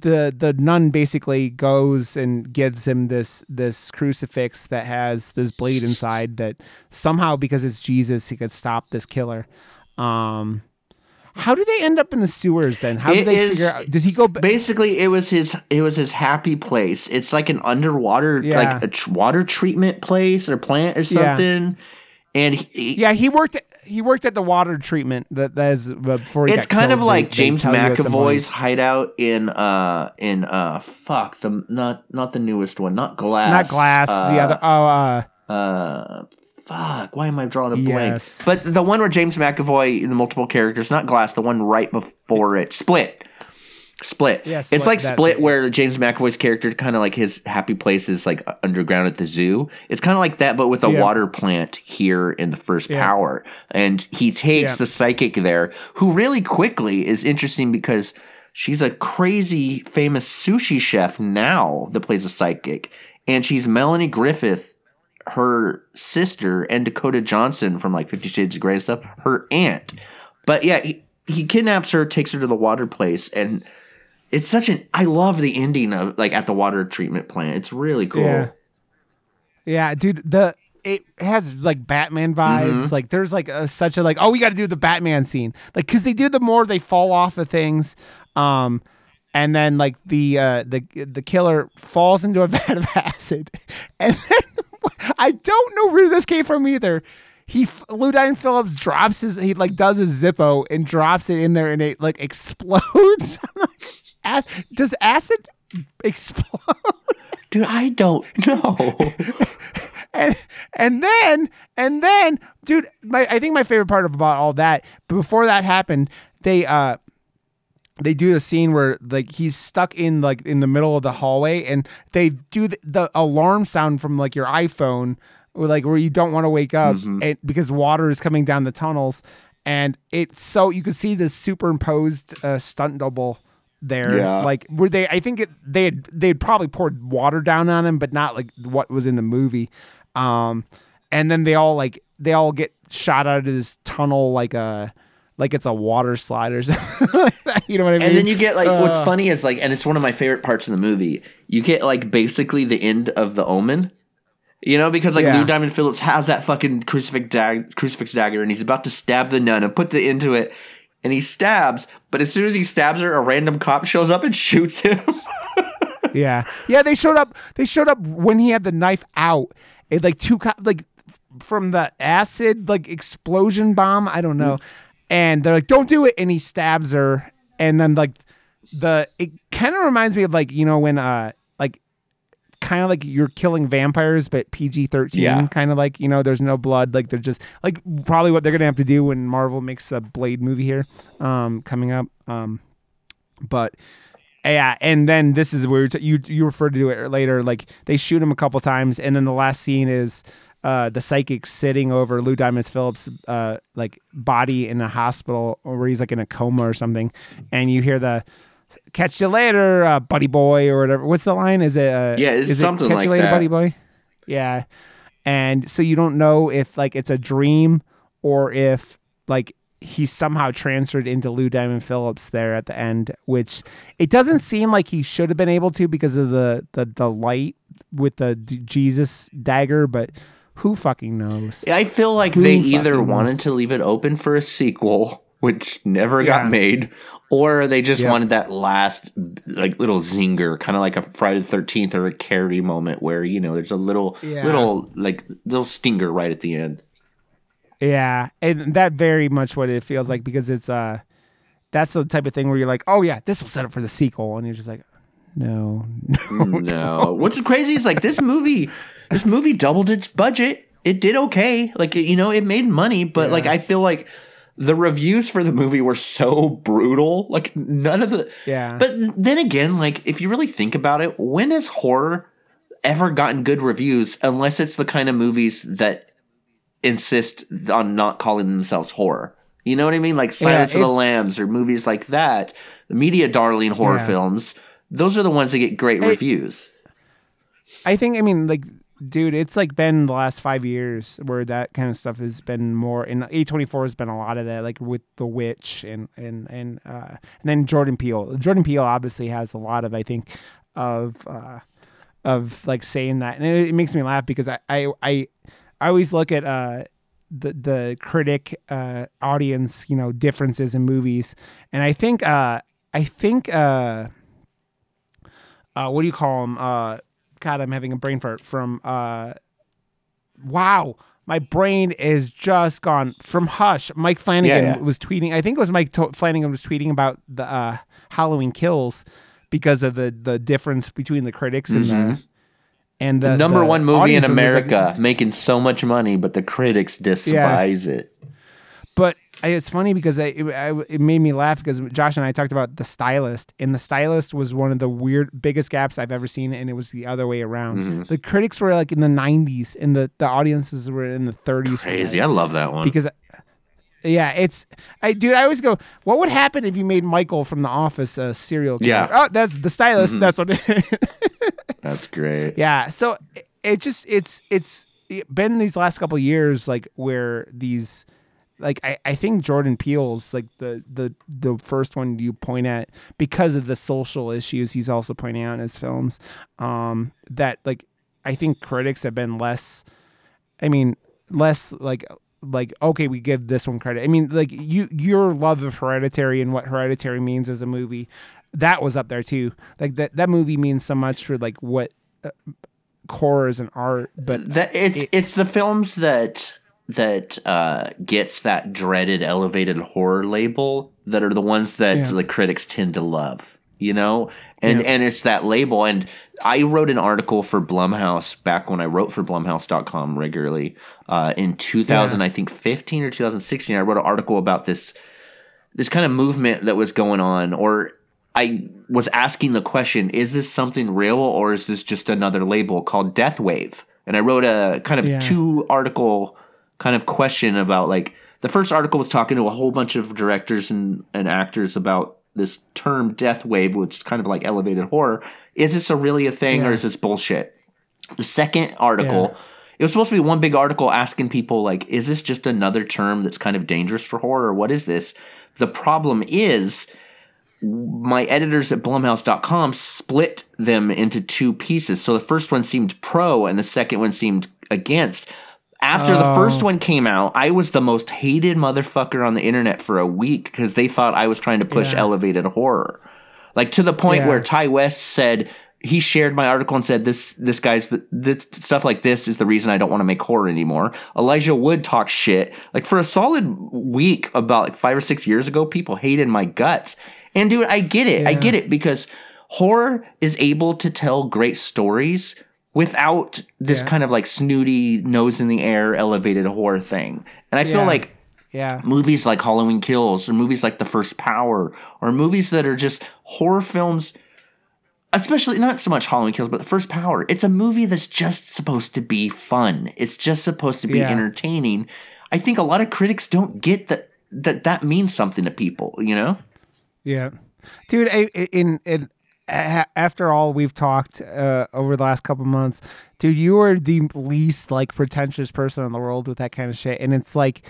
the the nun basically goes and gives him this this crucifix that has this blade inside that somehow because it's Jesus he could stop this killer. Um, how do they end up in the sewers then? How do they is- figure out? Does he go? ba- Basically, it was his. It was his happy place. It's like an underwater, Yeah. like a tr- water treatment place or plant or Yeah. something. And he, yeah, he worked. He worked at the water treatment. That that is uh, before he it's kind of like They- they James tell you at some point. McAvoy's hideout in uh in uh fuck the not not the newest one, not Glass, not glass. uh, the other. Oh, uh, uh fuck why am i drawing a blank but the one where james mcavoy in the multiple characters not glass the one right before it split split Yeah, it's like split where james mcavoy's character kind of like his happy place is like underground at the zoo it's kind of like that but with a Yeah. water plant here in the first Yeah. power and he takes Yeah. the psychic there who really quickly is interesting because she's a crazy famous sushi chef now that plays a psychic and she's melanie griffith her sister and Dakota Johnson from like Fifty Shades of Grey and stuff, her aunt. But yeah, he, he kidnaps her, takes her to the water place, and it's such an I love the ending of like at the water treatment plant. It's really cool. Yeah. Yeah, dude, the it has like Batman vibes. Like there's like a, such a like oh we got to do the Batman scene like because they do the more they fall off of things, um, and then like the uh the the killer falls into a vat of acid, and then I don't know where this came from either. He Lou Diamond Phillips drops his he like does his Zippo and drops it in there and it like explodes. Ac- does acid explode? Dude, I don't know. and and then and then dude my i think my favorite part about all that before that happened they uh they do a scene where like he's stuck in like in the middle of the hallway and they do the, the alarm sound from like your iphone or like where you don't want to wake up Mm-hmm. and because water is coming down the tunnels and it's so you can see the superimposed uh, stunt double there Yeah. like were they i think it, they had they had probably poured water down on him but not like what was in the movie um and then they all like they all get shot out of this tunnel like a like it's a water slide or something you know what i mean And then you get like what's Uh. funny is like, and it's one of my favorite parts of the movie. You get like basically the end of the Omen. You know, because like Yeah. Lou Diamond Phillips has that fucking crucifix dag- crucifix dagger, and he's about to stab the nun and put the into it, and he stabs. But as soon as he stabs her, a random cop shows up and shoots him. Yeah, yeah. They showed up. They showed up when he had the knife out. It like two co- like from the acid like explosion bomb. I don't know. And they're like, "Don't do it!" And he stabs her. And then like the it kind of reminds me of like you know when uh kind of like you're killing vampires but PG thirteen Yeah. kind of like you know there's no blood like they're just like probably what they're gonna have to do when Marvel makes a Blade movie here um coming up um but yeah, and then this is where you you referred to it later. Like they shoot him a couple times, and then the last scene is uh, the psychic sitting over Lou Diamond Phillips' uh, like body in a hospital, where he's like in a coma or something, and you hear the "Catch you later, uh, buddy boy" or whatever. What's the line? Is it? Uh, Yeah, it's is something it, Catch like you later, that. buddy boy. Yeah, and so you don't know if like it's a dream or if like he's somehow transferred into Lou Diamond Phillips there at the end, which it doesn't seem like he should have been able to because of the the, the light with the D- Jesus dagger, but who fucking knows? I feel like Who they either knows? wanted to leave it open for a sequel, which never got made, or they just Yeah. wanted that last like little zinger, kind of like a Friday the Thirteenth or a Carrie moment, where you know there's a little Yeah. little like little stinger right at the end. Yeah, and that very much what it feels like because it's uh that's the type of thing where you're like, oh yeah, this will set up for the sequel, and you're just like, no, no, what's crazy is like this movie. This movie doubled its budget. It did okay. Like you know, it made money, but like I feel like the reviews for the movie were so brutal. Like none of the Yeah. But then again, like if you really think about it, when has horror ever gotten good reviews unless it's the kind of movies that insist on not calling themselves horror? You know what I mean? Like Silence of the Lambs or movies like that, the media darling horror Yeah. films. Those are the ones that get great reviews. I think I mean like dude, it's like been the last five years where that kind of stuff has been more and A twenty four has been a lot of that, like with The Witch and and and uh and then Jordan Peele. Jordan Peele obviously has a lot of I think of uh of like saying that and it, it makes me laugh because I I I, I always look at uh the the critic uh audience, you know, differences in movies. And I think uh I think uh uh, what do you call them? God, I'm having a brain fart from. Uh, wow, my brain is just gone from Hush. Mike Flanagan Yeah, yeah. was tweeting. I think it was Mike to- Flanagan was tweeting about the uh, Halloween Kills because of the the difference between the critics and the and the Mm-hmm. Number the one movie in was like- America, making so much money, but the critics despise it. But I, it's funny because I, it, I, it made me laugh because Josh and I talked about the stylist, and the stylist was one of the weird biggest gaps I've ever seen, and it was the other way around. Mm-hmm. The critics were like in the '90s, and the the audiences were in the 30s. Crazy. I love that one. because. Yeah, it's I dude. I always go. What would happen if you made Michael from The Office a serial killer? Yeah. Mm-hmm. Oh, that's the stylist. That's what. It That's great. yeah so it, it just it's it's been these last couple years like where these like I, I think jordan peele's like the the the first one you point at because of the social issues he's also pointing out in his films um that like i think critics have been less I mean, less like like okay, we give this one credit. I mean, like you your love of Hereditary and what Hereditary means as a movie, that was up there too. Like that that movie means so much for like what uh, horror is an art, but that it's it, it's the films that that uh, gets that dreaded elevated horror label that are the ones that yeah. the critics tend to love you know and yeah. and it's that label and i wrote an article for blumhouse back when i wrote for blumhouse.com regularly uh, in 2000 yeah. i think 15 or 2016 i wrote an article about this this kind of movement that was going on or i was asking the question is this something real or is this just another label called death wave and i wrote a kind of two article kind of question about like the first article was talking to a whole bunch of directors and, and actors about this term death wave, which is kind of like elevated horror. Is this a really a thing yeah. or is this bullshit? The second article, yeah. it was supposed to be one big article asking people like, is this just another term that's kind of dangerous for horror? What is this? The problem is my editors at blumhouse.com split them into two pieces. So the first one seemed pro and the second one seemed against. After oh. the first oh. one came out, I was the most hated motherfucker on the internet for a week because they thought I was trying to push yeah. elevated horror. Like to the point yeah. where Ti West said he shared my article and said this this guy's the, this stuff like this is the reason I don't want to make horror anymore. Elijah Wood talked shit like for a solid week about like 5 or 6 years ago people hated my guts. And dude, I get it. Yeah. I get it because horror is able to tell great stories without this yeah. kind of like snooty nose in the air elevated horror thing. And I yeah. feel like yeah. movies like Halloween Kills or movies like The First Power or movies that are just horror films especially not so much Halloween Kills but The First Power. It's a movie that's just supposed to be fun. It's just supposed to be yeah. entertaining. I think a lot of critics don't get that that that means something to people, you know? Yeah. Dude, in in after all we've talked uh, over the last couple months, dude, you are the least like pretentious person in the world with that kind of shit. And it's like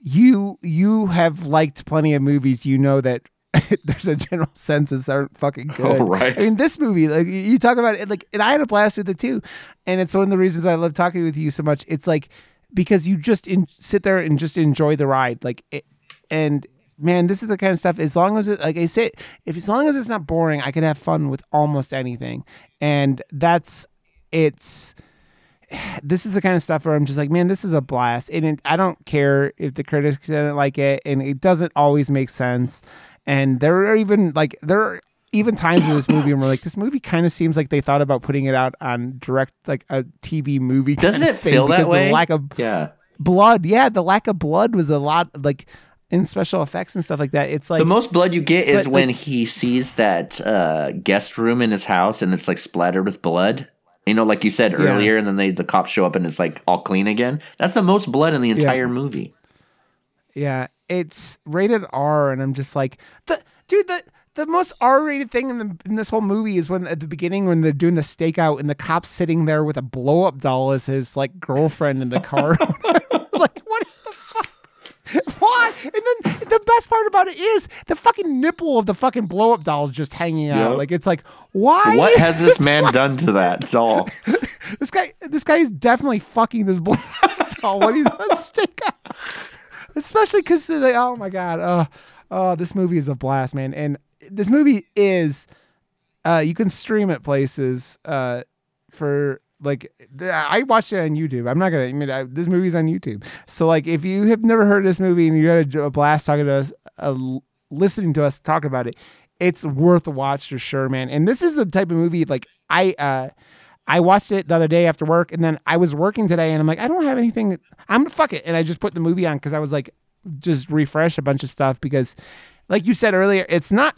you you have liked plenty of movies. You know that there's a general census aren't fucking good. Oh, right. I mean, this movie, like you talk about it, like, and I had a blast with it too. And it's one of the reasons I love talking with you so much. It's like because you just in, sit there and just enjoy the ride, like, it, and man, this is the kind of stuff. As long as it, like I say, if as long as it's not boring, I could have fun with almost anything, and that's it's. This is the kind of stuff where I'm just like, man, this is a blast, and it, I don't care if the critics didn't like it, and it doesn't always make sense. And there are even like there are even times in this movie where we're like, this movie kind of seems like they thought about putting it out on direct like a TV movie. Doesn't it feel that way? lack of yeah blood, yeah, the lack of blood was a lot like in special effects and stuff like that. It's like the most blood you get is when like, he sees that uh, guest room in his house and it's like splattered with blood. You know, like you said yeah. earlier, and then they the cops show up and it's like all clean again. That's the most blood in the entire yeah. movie. Yeah, it's rated R, and I'm just like the dude. The the most R-rated thing in the in this whole movie is when at the beginning when they're doing the stakeout and the cop's sitting there with a blow up doll as his like girlfriend in the car. like what Why? And then the best part about it is the fucking nipple of the fucking blow up doll is just hanging out. Yep. Like it's like, why? What has this man done to that doll? this guy, this guy is definitely fucking this blow up doll when he's on stick out. Especially because like, oh my god, oh, oh, this movie is a blast, man. And this movie is, uh, you can stream it places, uh, for like I watched it on YouTube. I'm not gonna. I mean, I, this movie's on YouTube. So like, if you have never heard this movie and you had a, a blast talking to us, uh, listening to us talk about it, it's worth a watch for sure, man. And this is the type of movie like I. uh I watched it the other day after work, and then I was working today, and I'm like, I don't have anything. I'm fuck it, and I just put the movie on because I was like, just refresh a bunch of stuff because, like you said earlier, it's not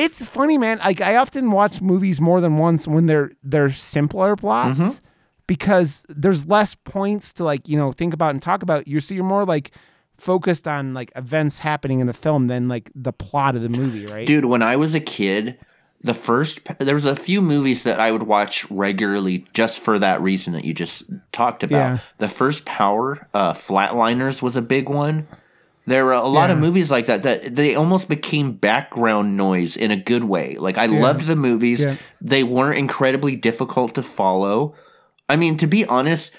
it's funny, man. Like I often watch movies more than once when they're they're simpler plots mm-hmm. because there's less points to like you know think about and talk about. You're so you're more like focused on like events happening in the film than like the plot of the movie, right? Dude, when I was a kid, the first there was a few movies that I would watch regularly just for that reason that you just talked about. Yeah. The first Power, uh, Flatliners was a big one. There were a lot yeah. of movies like that that they almost became background noise in a good way. Like I yeah. loved the movies. Yeah. They weren't incredibly difficult to follow. I mean, to be honest,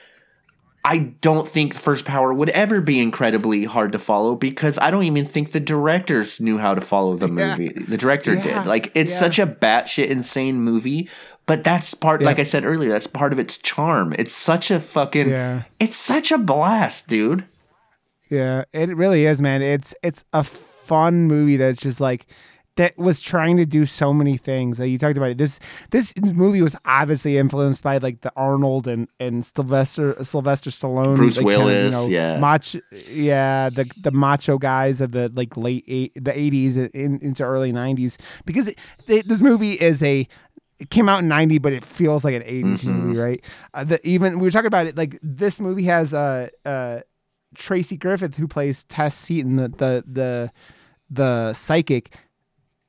I don't think First Power would ever be incredibly hard to follow because I don't even think the directors knew how to follow the movie. The director did. Like it's such a batshit insane movie, but that's part. Like I said earlier, that's part of its charm. It's such a fucking. Yeah. It's such a blast, dude. Yeah, it really is, man. It's it's a fun movie that's just like that was trying to do so many things. Like you talked about it. This this movie was obviously influenced by like the Arnold and and Sylvester Sylvester Stallone, Bruce like, kind of, Willis, yeah. macho, yeah, the the macho guys of the like late eight, the eighties in, into early nineties. Because it, it- this movie is a it came out in 90 but it feels like an 80s Mm-hmm. movie right uh, the, even we were talking about it like this movie has uh uh Tracy Griffith, who plays Tess Seaton, the the the the psychic,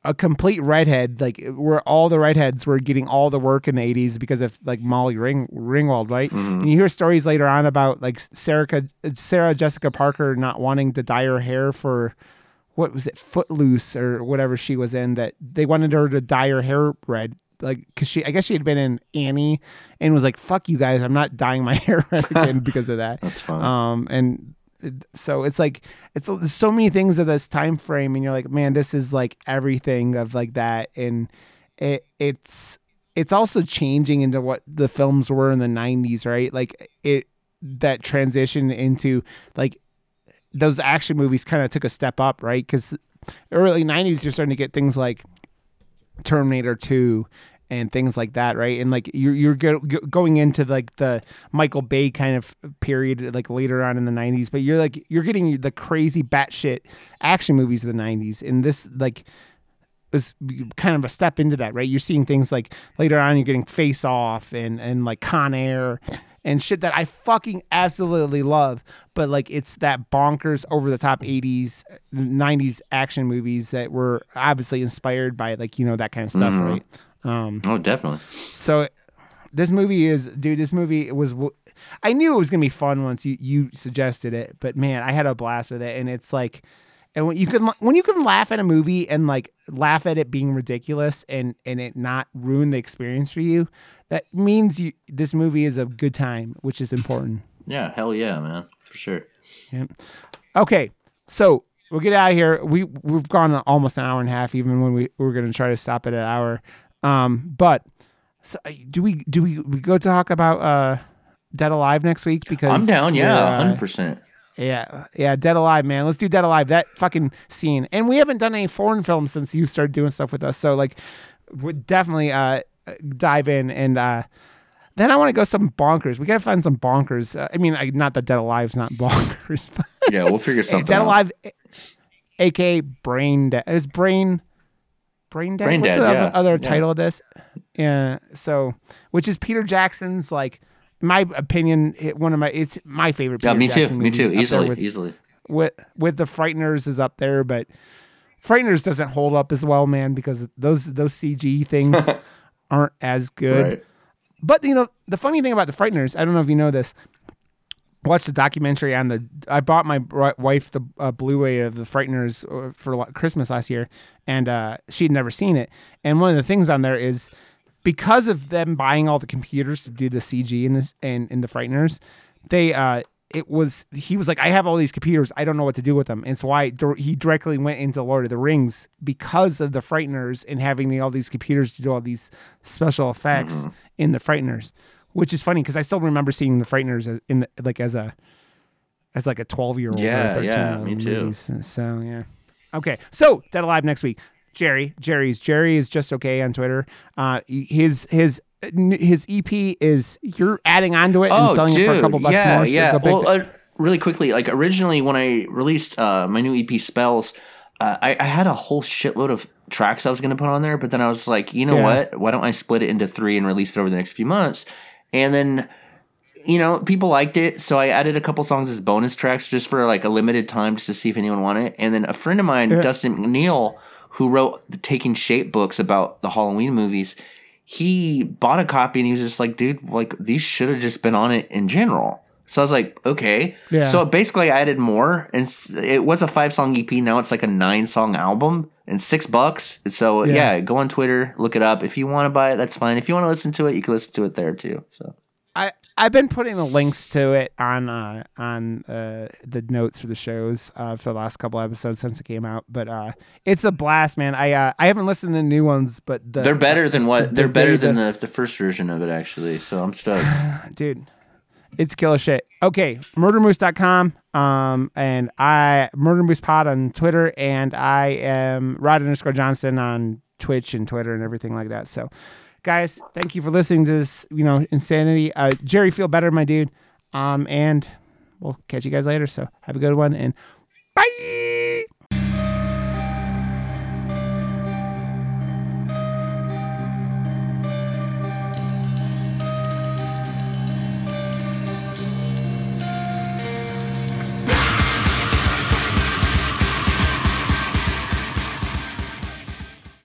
a complete redhead. Like where all the redheads were getting all the work in the '80s because of like Molly Ring Ringwald, right? Mm-hmm. And you hear stories later on about like Sarah Sarah Jessica Parker not wanting to dye her hair for what was it Footloose or whatever she was in that they wanted her to dye her hair red like because she I guess she had been in Annie and was like fuck you guys I'm not dyeing my hair red again because of that. That's fine. um and so it's like it's so many things of this time frame and you're like man this is like everything of like that. And it it's it's also changing into what the films were in the 90s right? Like it that transition into like those action movies kind of took a step up right? Because early 90s you're starting to get things like terminator 2 and things like that right and like you're, you're go, go- going into like the michael bay kind of period like later on in the 90s but you're like you're getting the crazy batshit action movies of the 90s and this like is kind of a step into that, right? You're seeing things like later on, you're getting Face Off and and like Con Air and shit that I fucking absolutely love. But like, it's that bonkers, over the top '80s, '90s action movies that were obviously inspired by like you know that kind of stuff, mm-hmm. right? Um, oh, definitely. so this movie is, dude. This movie was. I knew it was gonna be fun once you you suggested it, but man, I had a blast with it, and it's like, and when you can when you can laugh at a movie and like laugh at it being ridiculous and and it not ruin the experience for you, that means you this movie is a good time, which is important. Yeah, hell yeah, man, for sure. Okay, so we'll get out of here. We we've gone almost an hour and a half, even when we, we were going to try to stop at an hour. Um, but so, uh, do we do we, we go talk about uh Dead Alive next week? Because I'm down. Yeah, uh, hundred percent. yeah, yeah, Dead Alive, man. Let's do Dead Alive. That fucking scene. And we haven't done any foreign films since you started doing stuff with us. So like, would definitely uh dive in and uh. Then I want to go some bonkers. We gotta find some bonkers. Uh, I mean, I, not that Dead Alive's not bonkers, but Yeah, we'll figure something out. Dead out. Alive, aka Brain Dead. Is Brain Brain Dead? Brain What's Dead, the yeah. other, Yeah. title of this? Yeah. So, which is Peter Jackson's like, my opinion, it, one of my it's my favorite. Yeah, Peter me too. Jackson Me too. Easily, with, easily. with with the Frighteners is up there, but Frighteners doesn't hold up as well, man, because those those CG things aren't as good. Right. But you know, the funny thing about the Frighteners, I don't know if you know this. Watch the documentary on the. I bought my wife the uh, Blu-ray of the Frighteners uh, for Christmas last year, and uh, she'd never seen it. And one of the things on there is because of them buying all the computers to do the CG in this and in the Frighteners, they uh, it was he was like, I have all these computers, I don't know what to do with them, and so I he directly went into Lord of the Rings because of the Frighteners and having the, all these computers to do all these special effects in the Frighteners, which is funny because I still remember seeing the Frighteners as, in the, like as a as like a twelve year old. Yeah, or 13 yeah, year old me too. So yeah. Okay, so Dead Alive next week. Jerry, Jerry's Jerry is just okay on Twitter. Uh, his his his EP is you're adding onto it and Oh, selling dude. it for a couple bucks yeah, more. So yeah. Well, uh, really quickly, like originally when I released uh, my new EP, Spells, uh, I, I had a whole shitload of tracks I was going to put on there, but then I was like, you know Yeah. what? Why don't I split it into three and release it over the next few months? And then, you know, people liked it, so I added a couple songs as bonus tracks just for like a limited time, just to see if anyone wanted it. And then a friend of mine, Dustin McNeill, who wrote the Taking Shape books about the Halloween movies, he bought a copy and he was just like, dude, like these should have just been on it in general. So I was like, okay. Yeah. So basically, I added more, and it was a five song EP. Now it's like a nine song album and six bucks. So Yeah. yeah. go on Twitter, look it up. If you want to buy it, that's fine. If you want to listen to it, you can listen to it there too. So I I've been putting the links to it on uh, on uh, the notes for the shows uh, for the last couple episodes since it came out. But uh, it's a blast, man. I uh, I haven't listened to the new ones, but the, They're better than what the- they're better the- than the, the first version of it actually. So I'm stoked. dude. It's killer shit. Okay, murdermoose.com. Um, and I Murder Moose Pod on Twitter, and I am Rod underscore Johnson on Twitch and Twitter and everything like that. So, guys, thank you for listening to this. You know, insanity. Uh, Jerry, feel better, my dude. Um, and we'll catch you guys later. So have a good one and bye.